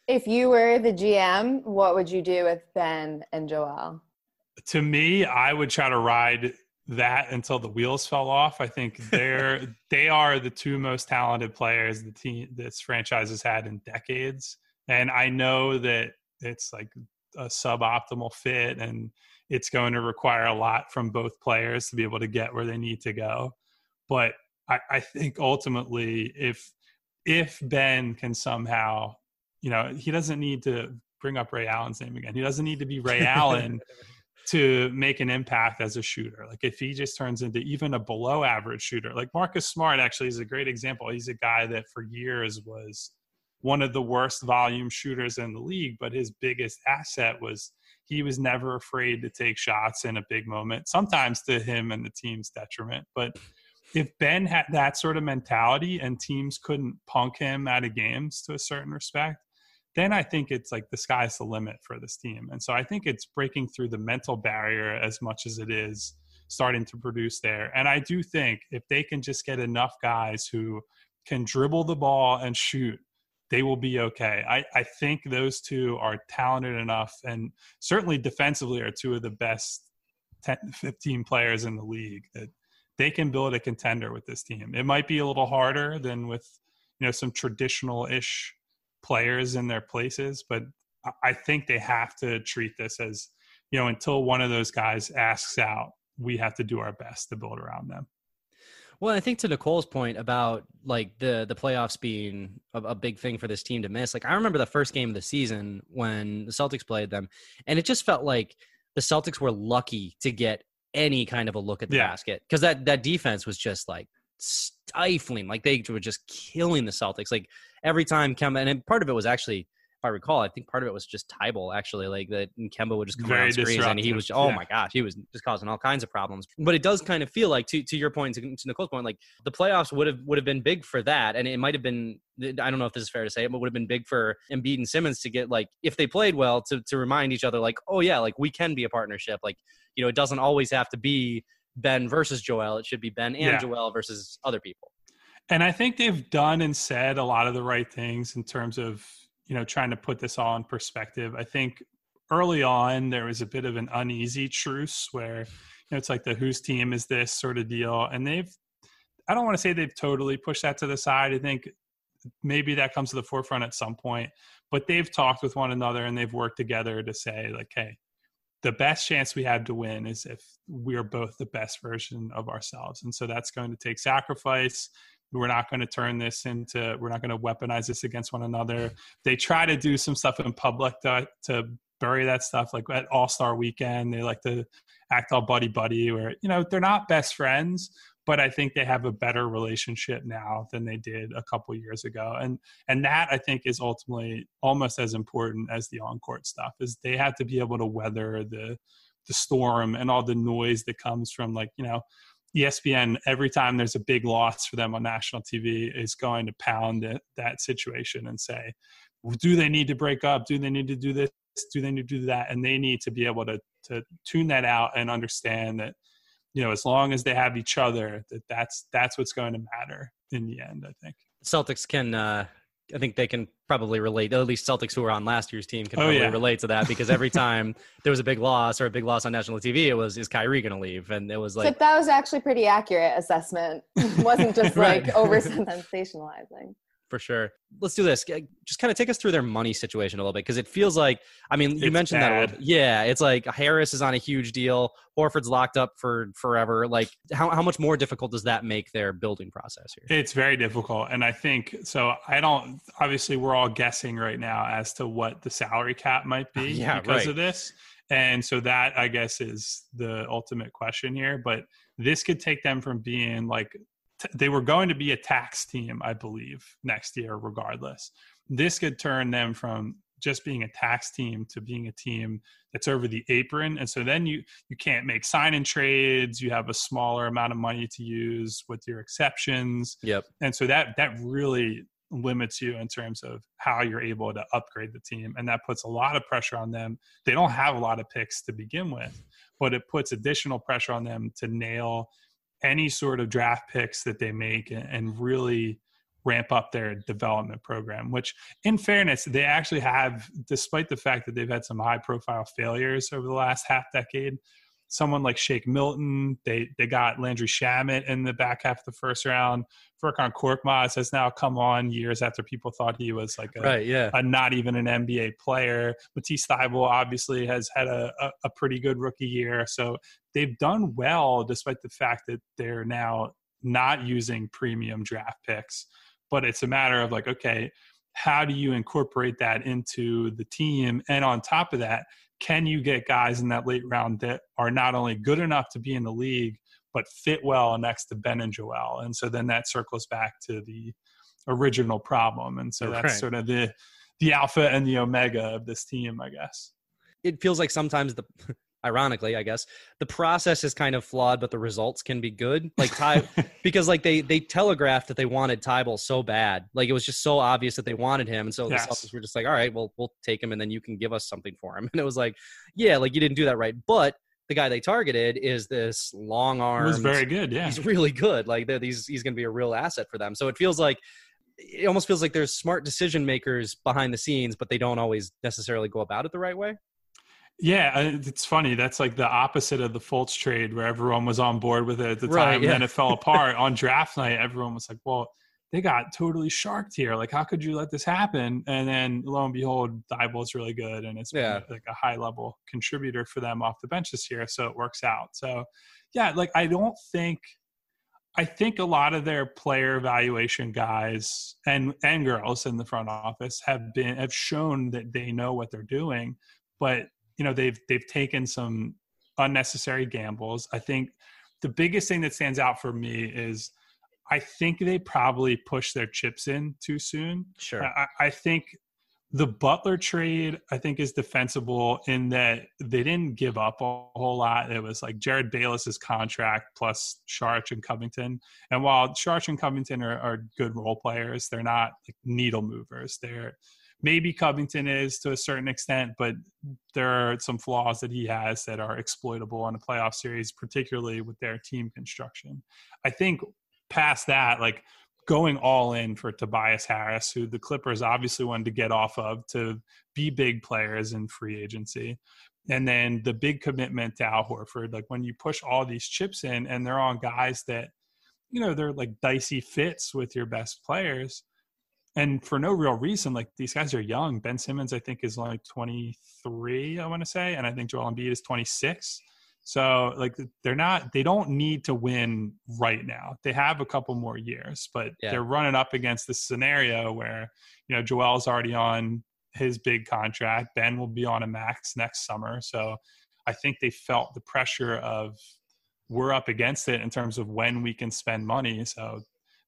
if you were the gm what would you do with ben and joel to me i would try to ride that until the wheels fell off. I think they're they are the two most talented players the team this franchise has had in decades. And I know that it's like a suboptimal fit and it's going to require a lot from both players to be able to get where they need to go. But I, I think ultimately if if Ben can somehow, you know, he doesn't need to bring up Ray Allen's name again. He doesn't need to be Ray Allen to make an impact as a shooter. Like if he just turns into even a below average shooter, like Marcus Smart actually is a great example. He's a guy that for years was one of the worst volume shooters in the league, but his biggest asset was he was never afraid to take shots in a big moment, sometimes to him and the team's detriment. But if Ben had that sort of mentality and teams couldn't punk him out of games to a certain respect, then I think it's like the sky's the limit for this team. And so I think it's breaking through the mental barrier as much as it is starting to produce there. And I do think if they can just get enough guys who can dribble the ball and shoot, they will be okay. I, I think those two are talented enough and certainly defensively are two of the best 10, 15 players in the league that they can build a contender with this team. It might be a little harder than with, you know, some traditional ish players in their places, but I think they have to treat this as, you know, until one of those guys asks out, we have to do our best to build around them. Well, I think to Nicole's point about like the the playoffs being a, a, big thing for this team to miss. Like I remember the first game of the season when the Celtics played them, and it just felt like the Celtics were lucky to get any kind of a look at the yeah. basket because that that defense was just like stifling. Like they were just killing the Celtics. Like every time Kemba, and part of it was actually, I recall, I think part of it was just Thybulle actually, like that Kemba would just come Very screens and he was, oh yeah. my gosh, he was just causing all kinds of problems. But it does kind of feel like, to, to your point, to, to Nicole's point, like the playoffs would have would have been big for that, and it might have been. I don't know if this is fair to say, it, but would have been big for Embiid and Simmons to get like if they played well to to remind each other like, oh yeah, like we can be a partnership. Like you know, it doesn't always have to be Ben versus Joel. It should be Ben and yeah. Joel versus other people. And I think they've done and said a lot of the right things in terms of, you know, trying to put this all in perspective. I think early on there was a bit of an uneasy truce where, you know, it's like the whose team is this sort of deal. And they've I don't want to say they've totally pushed that to the side. I think maybe that comes to the forefront at some point. But they've talked with one another and they've worked together to say, like, hey, the best chance we have to win is if we're both the best version of ourselves. And so that's going to take sacrifice. We're not going to turn this into, we're not going to weaponize this against one another. They try to do some stuff in public to, to bury that stuff, like at All Star weekend. They like to act all buddy buddy, where, you know, they're not best friends, but I think they have a better relationship now than they did a couple years ago. And and that I think is ultimately almost as important as the on court stuff is they have to be able to weather the the storm and all the noise that comes from like, you know, ESPN, every time there's a big loss for them on national TV, is going to pound it, that situation and say, do they need to break up? Do they need to do this? Do they need to do that? And they need to be able to to tune that out and understand that you know as long as they have each other that that's that's what's going to matter in the end. I think Celtics can. Uh, I think they can probably relate. At least Celtics who were on last year's team can Oh, probably yeah. relate to that because every time there was a big loss or a big loss on national TV, it was is Kyrie going to leave? And it was So like that was actually pretty accurate assessment. It wasn't just Right. like over sensationalizing. For sure. Let's do this. Just kind of take us through their money situation a little bit because it feels like I mean you It's mentioned that. a little bit. Yeah, it's like Harris is on a huge deal. Horford's locked up for forever. Like how how much more difficult does that make their building process here? It's very difficult. And I think so. I don't, obviously, we're all guessing right now as to what the salary cap might be Yeah, because right. of this. And so that, I guess, is the ultimate question here. But this could take them from being like, t- they were going to be a tax team, I believe, next year, regardless. This could turn them from just being a tax team to being a team that's over the apron. And so then you you can't make sign and trades. You have a smaller amount of money to use with your exceptions. Yep. and so that that really limits you in terms of how you're able to upgrade the team. And that puts a lot of pressure on them. They don't have a lot of picks to begin with but it puts additional pressure on them to nail any sort of draft picks that they make and, really ramp up their development program which in fairness they actually have despite the fact that they've had some high profile failures over the last half decade someone like Shake Milton. They they got Landry Shamet in the back half of the first round. Furkan Korkmaz has now come on years after people thought he was like a, Right, yeah. a not even an NBA player. Matisse Thybulle obviously has had a, a, a pretty good rookie year. So they've done well despite the fact that they're now not using premium draft picks. But it's a matter of like, okay, how do you incorporate that into the team? And on top of that, can you get guys in that late round that are not only good enough to be in the league, but fit well next to Ben and Joel? And so then that circles back to the original problem. And so that's Right. sort of the the alpha and the omega of this team, I guess. It feels like sometimes the ironically, I guess, the process is kind of flawed, but the results can be good. Like Ty because like they they telegraphed that they wanted Thybulle so bad. Like it was just so obvious that they wanted him. And so Yes. the Celtics were just like, all right, well, we'll take him and then you can give us something for him. And it was like, yeah, like you didn't do that right. But the guy they targeted is this long arm. was very good, yeah. He's really good. Like he's he's going to be a real asset for them. So it feels like it almost feels like there's smart decision makers behind the scenes, but they don't always necessarily go about it the right way. Yeah, it's funny. That's like the opposite of the Fultz trade, where everyone was on board with it at the time, Right, and then it fell apart on draft night. Everyone was like, "Well, they got totally sharked here. Like, how could you let this happen?" And then lo and behold, Thybulle's really good, and it's been, Yeah. like a high level contributor for them off the bench this year. So it works out. So yeah, like I don't think. I think a lot of their player evaluation guys and and girls in the front office have been have shown that they know what they're doing, but you know they've they've taken some unnecessary gambles. I think the biggest thing that stands out for me is I think they probably pushed their chips in too soon. Sure. I, I think the Butler trade, I think, is defensible in that they didn't give up a whole lot. It was like Jerryd Bayless's contract plus Saric and Covington. And while Saric and Covington are, are good role players, they're not like needle movers. They're maybe Covington is to a certain extent, but there are some flaws that he has that are exploitable in a playoff series, particularly with their team construction. I think past that, like going all in for Tobias Harris, who the Clippers obviously wanted to get off of to be big players in free agency. And then the big commitment to Al Horford, like when you push all these chips in and they're on guys that, you know, they're like dicey fits with your best players. And for no real reason, like these guys are young. Ben Simmons, I think, is only 23, I want to say. And I think Joel Embiid is 26. So like they're not they don't need to win right now. They have a couple more years, but Yeah. they're running up against this scenario where, you know, Joel's already on his big contract. Ben will be on a max next summer. So I think they felt the pressure of we're up against it in terms of when we can spend money. So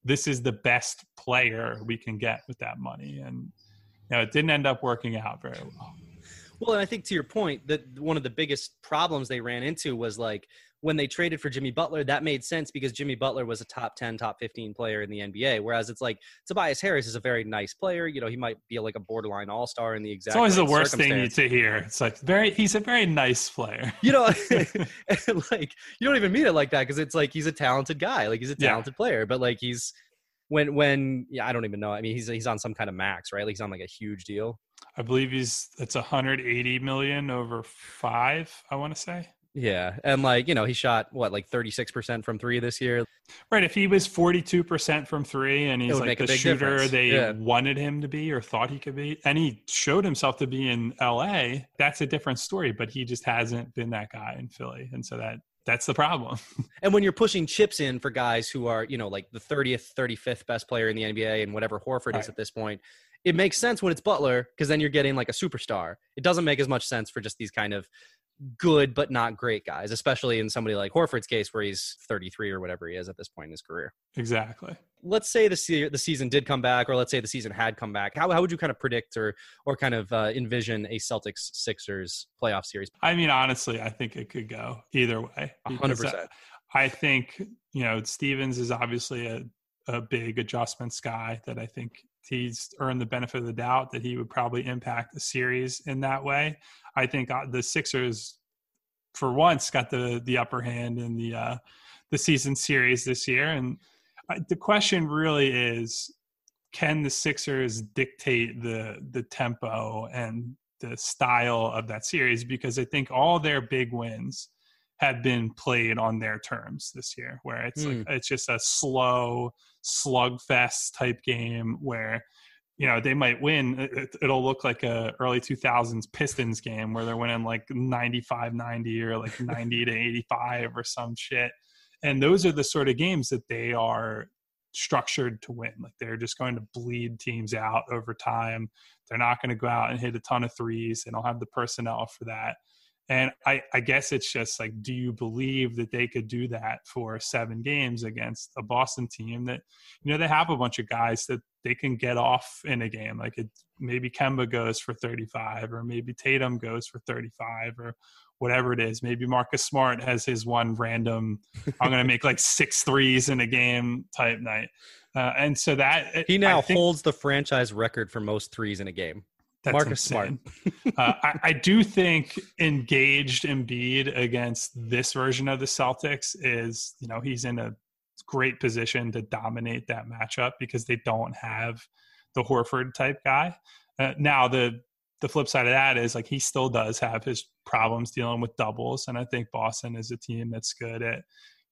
this is the best player we can get with that money. And you know, it didn't end up working out very well. Well, and I think to your point that one of the biggest problems they ran into was like when they traded for Jimmy Butler, that made sense because Jimmy Butler was a top 10, top 15 player in the NBA. Whereas it's like Tobias Harris is a very nice player. You know, he might be like a borderline all star in the exact. It's always right the worst thing to hear. It's like very he's a very nice player. You know, like you don't even mean it like that because it's like he's a talented guy, like he's a Yeah. talented player, but like he's when when yeah, I don't even know. I mean, he's he's on some kind of max, right? Like he's on like a huge deal. I believe he's it's 180 million over five. I want to say. Yeah, and like you know, he shot what like thirty six percent from three this year. Right. If he was 42% from three and he's like a the shooter difference. they Yeah. wanted him to be or thought he could be, and he showed himself to be in LA, that's a different story. But he just hasn't been that guy in Philly. And so that that's the problem. And when you're pushing chips in for guys who are, you know, like the 30th, 35th best player in the NBA and whatever Horford is at this point, it makes sense when it's Butler because then you're getting like a superstar. It doesn't make as much sense for just these kind of good but not great guys, especially in somebody like Horford's case where he's 33 or whatever he is at this point in his career. exactly. Let's say the se- the season did come back, or let's say the season had come back. How, how would you kind of predict or or kind of uh, envision a Celtics Sixers playoff series? I mean, honestly, I think it could go either way. Hundred percent. I think, you know, Stevens is obviously a, a big adjustments guy that I think he's earned the benefit of the doubt that he would probably impact the series in that way. I think uh, the Sixers, for once, got the the upper hand in the uh, the season series this year, and the question really is, can the Sixers dictate the the tempo and the style of that series? Because I think all their big wins have been played on their terms this year, where it's like it's just a slow slugfest type game where you know they might win. It, it'll look like a early 2000s pistons game where they're winning like 95 90 or like 90 to 85 or some shit. And those are the sort of games that they are structured to win. Like they're just going to bleed teams out over time. They're not going to go out and hit a ton of threes. They don't have the personnel for that and I, I guess it's just like, do you believe that they could do that for seven games against a Boston team that, you know, they have a bunch of guys that they can get off in a game. Like it, maybe Kemba goes for 35 or maybe Tatum goes for 35 or whatever it is. Maybe Marcus Smart has his one random, I'm going to make like six threes in a game type night. Uh, and so that He now think- holds the franchise record for most threes in a game. That's Marcus Smart. uh, I, I do think engaged Embiid against this version of the Celtics is, you know, he's in a great position to dominate that matchup because they don't have the Horford type guy. Uh, now the the flip side of that is like he still does have his problems dealing with doubles, and I think Boston is a team that's good at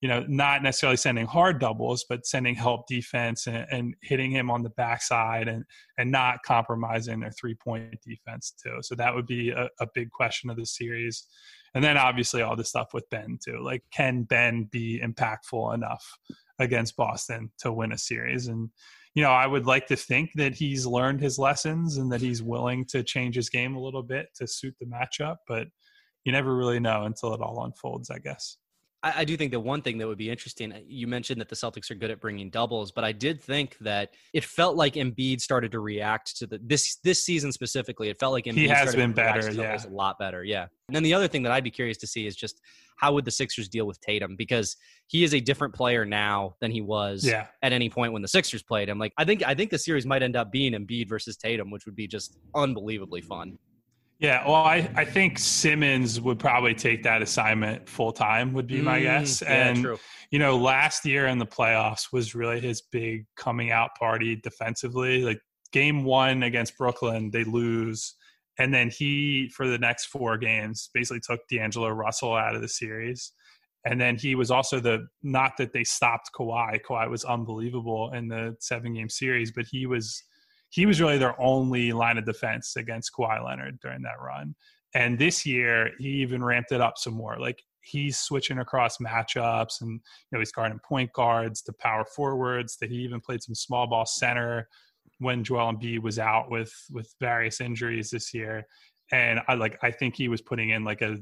you know, not necessarily sending hard doubles, but sending help defense and, and hitting him on the backside and and not compromising their three point defense too. So that would be a, a big question of the series. And then obviously all the stuff with Ben too. Like, can Ben be impactful enough against Boston to win a series? And you know, I would like to think that he's learned his lessons and that he's willing to change his game a little bit to suit the matchup, but you never really know until it all unfolds, I guess. I, I do think that one thing that would be interesting. uh, You mentioned that the Celtics are good at bringing doubles, but I did think that it felt like Embiid started to react to the this this season specifically. It felt like Embiid He has started been better, yeah. a lot better. Yeah. And then the other thing that I'd be curious to see is just how would the Sixers deal with Tatum because he is a different player now than he was Yeah. at any point when the Sixers played him. Like I think I think the series might end up being Embiid versus Tatum, which would be just unbelievably fun. Yeah, well, I, I think Simmons would probably take that assignment full time, would be my Mm, guess. yeah, and, true. you know, last year in the playoffs was really his big coming out party defensively. Like game one against Brooklyn, they lose. And then he, for the next four games, basically took D'Angelo Russell out of the series. And then he was also the, not that they stopped Kawhi. Kawhi was unbelievable in the seven game series, but he was he was really their only line of defense against Kawhi Leonard during that run. And this year, he even ramped it up some more. Like he's switching across matchups, and you know he's guarding point guards to power forwards. That he even played some small ball center when Joel Embiid was out with with various injuries this year. And I like I think he was putting in like a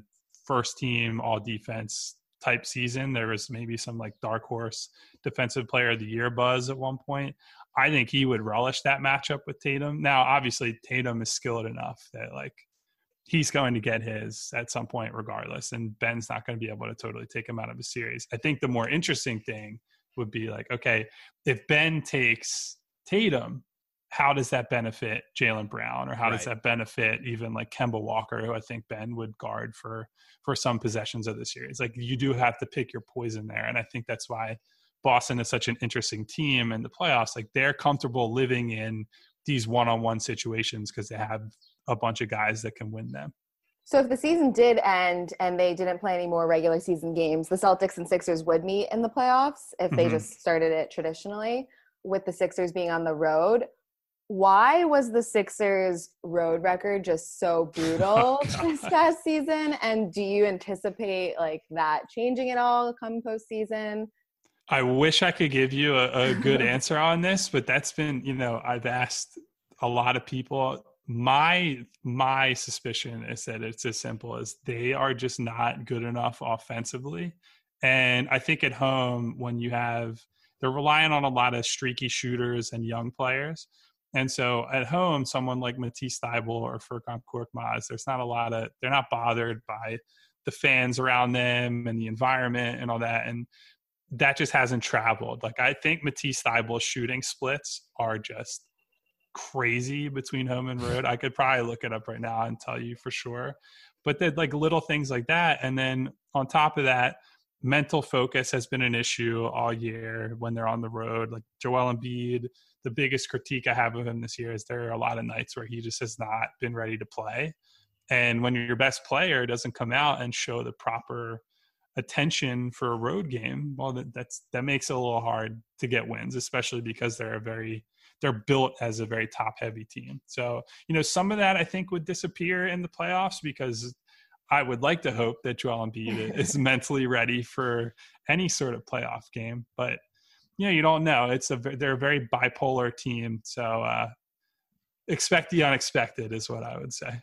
first team all defense type season. There was maybe some like dark horse defensive player of the year buzz at one point. I think he would relish that matchup with Tatum. Now, obviously, Tatum is skilled enough that like he's going to get his at some point regardless and ben's not going to be able to totally take him out of a series i think the more interesting thing would be like okay if ben takes tatum how does that benefit Jaylen Brown or how does that benefit even like Kemba Walker, who I think Ben would guard for for some possessions of the series? Like you do have to pick your poison there, and I think that's why Boston is such an interesting team in the playoffs. Like they're comfortable living in these one-on-one situations because they have a bunch of guys that can win them. So if the season did end and they didn't play any more regular season games, the Celtics and Sixers would meet in the playoffs if they Mhm. just started it traditionally, with the Sixers being on the road. Why was the Sixers road record just so brutal this past season? And do you anticipate like that changing at all come postseason? I wish I could give you a, a good answer on this, but that's been, you know, I've asked a lot of people. My my suspicion is that it's as simple as they are just not good enough offensively. And I think at home when you have they're relying on a lot of streaky shooters and young players. And so at home, someone like Matisse Thybulle or Furkan Korkmaz, there's not a lot of they're not bothered by the fans around them and the environment and all that. And that just hasn't traveled. Like I think Matisse Thybulle's shooting splits are just crazy between home and road. I could probably look it up right now and tell you for sure. But then like little things like that. And then on top of that, mental focus has been an issue all year when they're on the road. Like Joel Embiid, the biggest critique I have of him this year is there are a lot of nights where he just has not been ready to play. And when your best player doesn't come out and show the proper attention for a road game, well, that, that's that makes it a little hard to get wins, especially because they're a very they're built as a very top heavy team. So you know some of that I think would disappear in the playoffs because I would like to hope that Joel Embiid is mentally ready for any sort of playoff game, but you know you don't know. It's a they're a very bipolar team, so uh, expect the unexpected is what I would say.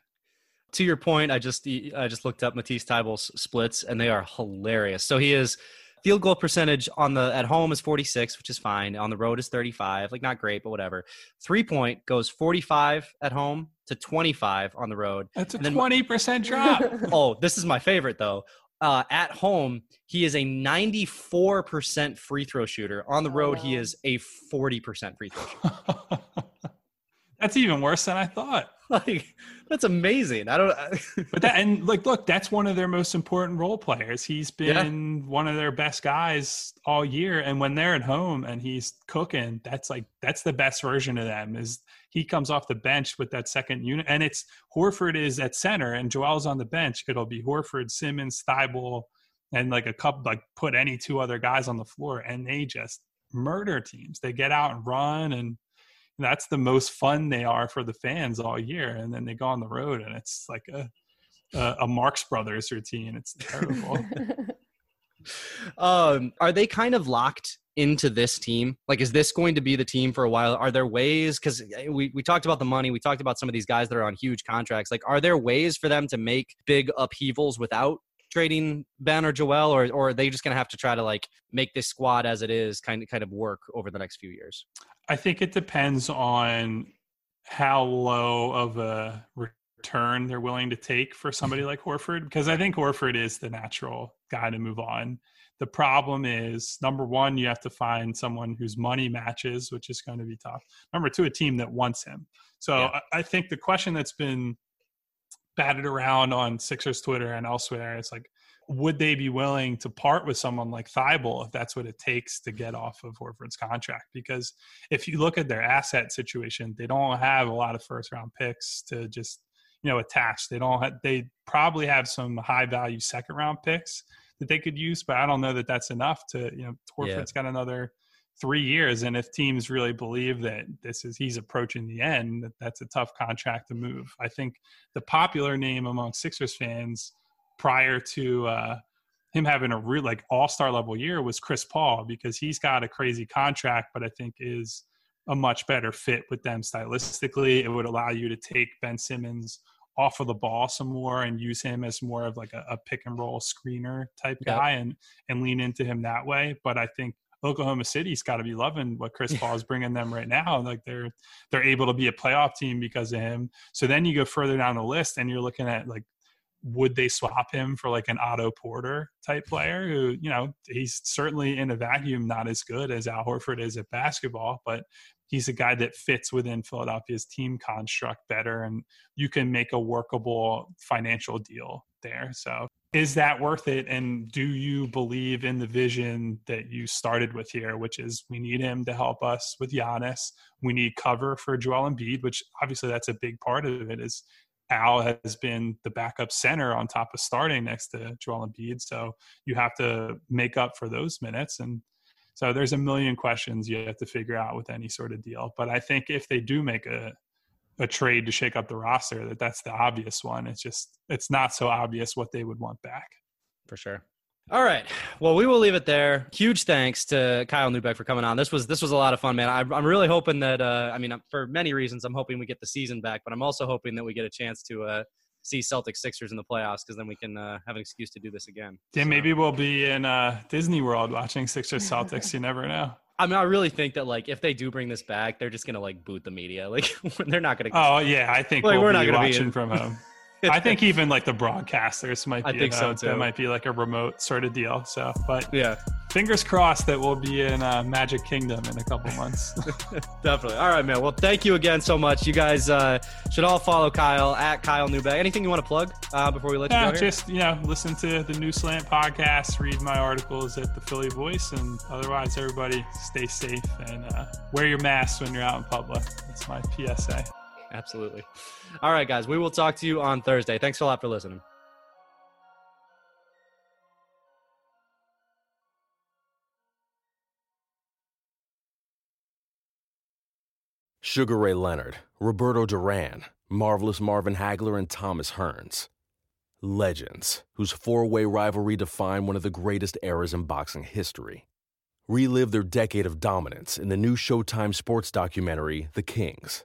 To your point, I just I just looked up Matisse Thybulle's splits, and they are hilarious. So he is field goal percentage on the at home is 46, which is fine. On the road is 35, like not great, but whatever. Three point goes 45 at home to 25 on the road. That's a And then- twenty percent drop. oh, this is my favorite though. Uh, at home, he is a 94% free throw shooter. On the road, he is a 40% free throw shooter. That's even worse than I thought. like that's amazing. I don't. but that and like, look, that's one of their most important role players. He's been one of their best guys all year, and when they're at home and he's cooking, that's like that's the best version of them. Is he comes off the bench with that second unit, and it's Horford is at center and Joel's on the bench. It'll be Horford, Simmons, Thybulle, and like a couple like put any two other guys on the floor, and they just murder teams. They get out and run and that's the most fun they are for the fans all year and then they go on the road and it's like a a, a marx brothers routine it's terrible um, are they kind of locked into this team? Like, is this going to be the team for a while? Are there ways? Because we, we talked about the money, we talked about some of these guys that are on huge contracts. Like, are there ways for them to make big upheavals without trading Ben or Joel, or or are they just going to have to try to like make this squad as it is kind of kind of work over the next few years? i think it depends on how low of a return they're willing to take for somebody like horford because i think horford is the natural guy to move on. The problem is number one you have to find someone whose money matches which is going to be tough. Number two a team that wants him. So I, I think the question that's been batted around on Sixers Twitter and elsewhere. It's like, would they be willing to part with someone like Thybulle if that's what it takes to get off of Horford's contract? Because if you look at their asset situation, they don't have a lot of first round picks to just you know attach. They don't. Have, they probably have some high value second round picks that they could use, but I don't know that that's enough to you know. Horford's got another three years and if teams really believe that this is he's approaching the end that that's a tough contract to move. I think the popular name among sixers fans prior to uh him having a real like all-star level year was chris paul because he's got a crazy contract but i think is a much better fit with them stylistically. It would allow you to take ben simmons off of the ball some more and use him as more of like a, a pick and roll screener type Yep. guy and and lean into him that way. But i think Oklahoma City's got to be loving what Chris Paul is bringing them right now. Like they're they're able to be a playoff team because of him. So then you go further down the list and you're looking at like would they swap him for like an Otto Porter type player who, you know, he's certainly in a vacuum not as good as Al Horford is at basketball, but he's a guy that fits within Philadelphia's team construct better and you can make a workable financial deal there. So is that worth it? And do you believe in the vision that you started with here, which is we need him to help us with Giannis. We need cover for Joel Embiid, which obviously that's a big part of it is Al has been the backup center on top of starting next to Joel Embiid. So you have to make up for those minutes. And so there's a million questions you have to figure out with any sort of deal. But I think if they do make a a trade to shake up the roster, that that's the obvious one. It's just it's not so obvious what they would want back. For sure. All right. Well, we will leave it there. Huge thanks to Kyle Neubeck for coming on. This was this was a lot of fun, man. I, am really hoping that. Uh, I mean, for many reasons, I'm hoping we get the season back, but I'm also hoping that we get a chance to uh, see Celtics Sixers in the playoffs because then we can uh, have an excuse to do this again. Yeah, so. maybe we'll be in uh, Disney World watching Sixers Celtics. you never know. I mean, I really think that like if they do bring this back, they're just gonna like boot the media. Like they're not gonna. Oh yeah, I think like, we'll we're not gonna watching be in... from home. I think even like the broadcasters might be. I think so too. That might be like a remote sort of deal. So, but yeah, fingers crossed that we'll be in uh, Magic Kingdom in a couple months. Definitely. All right, man. Well, thank you again so much. You guys uh, should all follow Kyle at Kyle Neubeck. Anything you want to plug uh, before we let yeah, you go? Just you know, listen to the New Slant podcast, read my articles at the Philly Voice, and otherwise, everybody stay safe and uh, wear your mask when you're out in public. That's my PSA. Absolutely. All right, guys. We will talk to you on Thursday. Thanks a lot for listening. Sugar Ray Leonard, Roberto Duran, Marvelous Marvin Hagler, and Thomas Hearns. Legends, whose four way rivalry defined one of the greatest eras in boxing history. Relive their decade of dominance in the new Showtime sports documentary, The Kings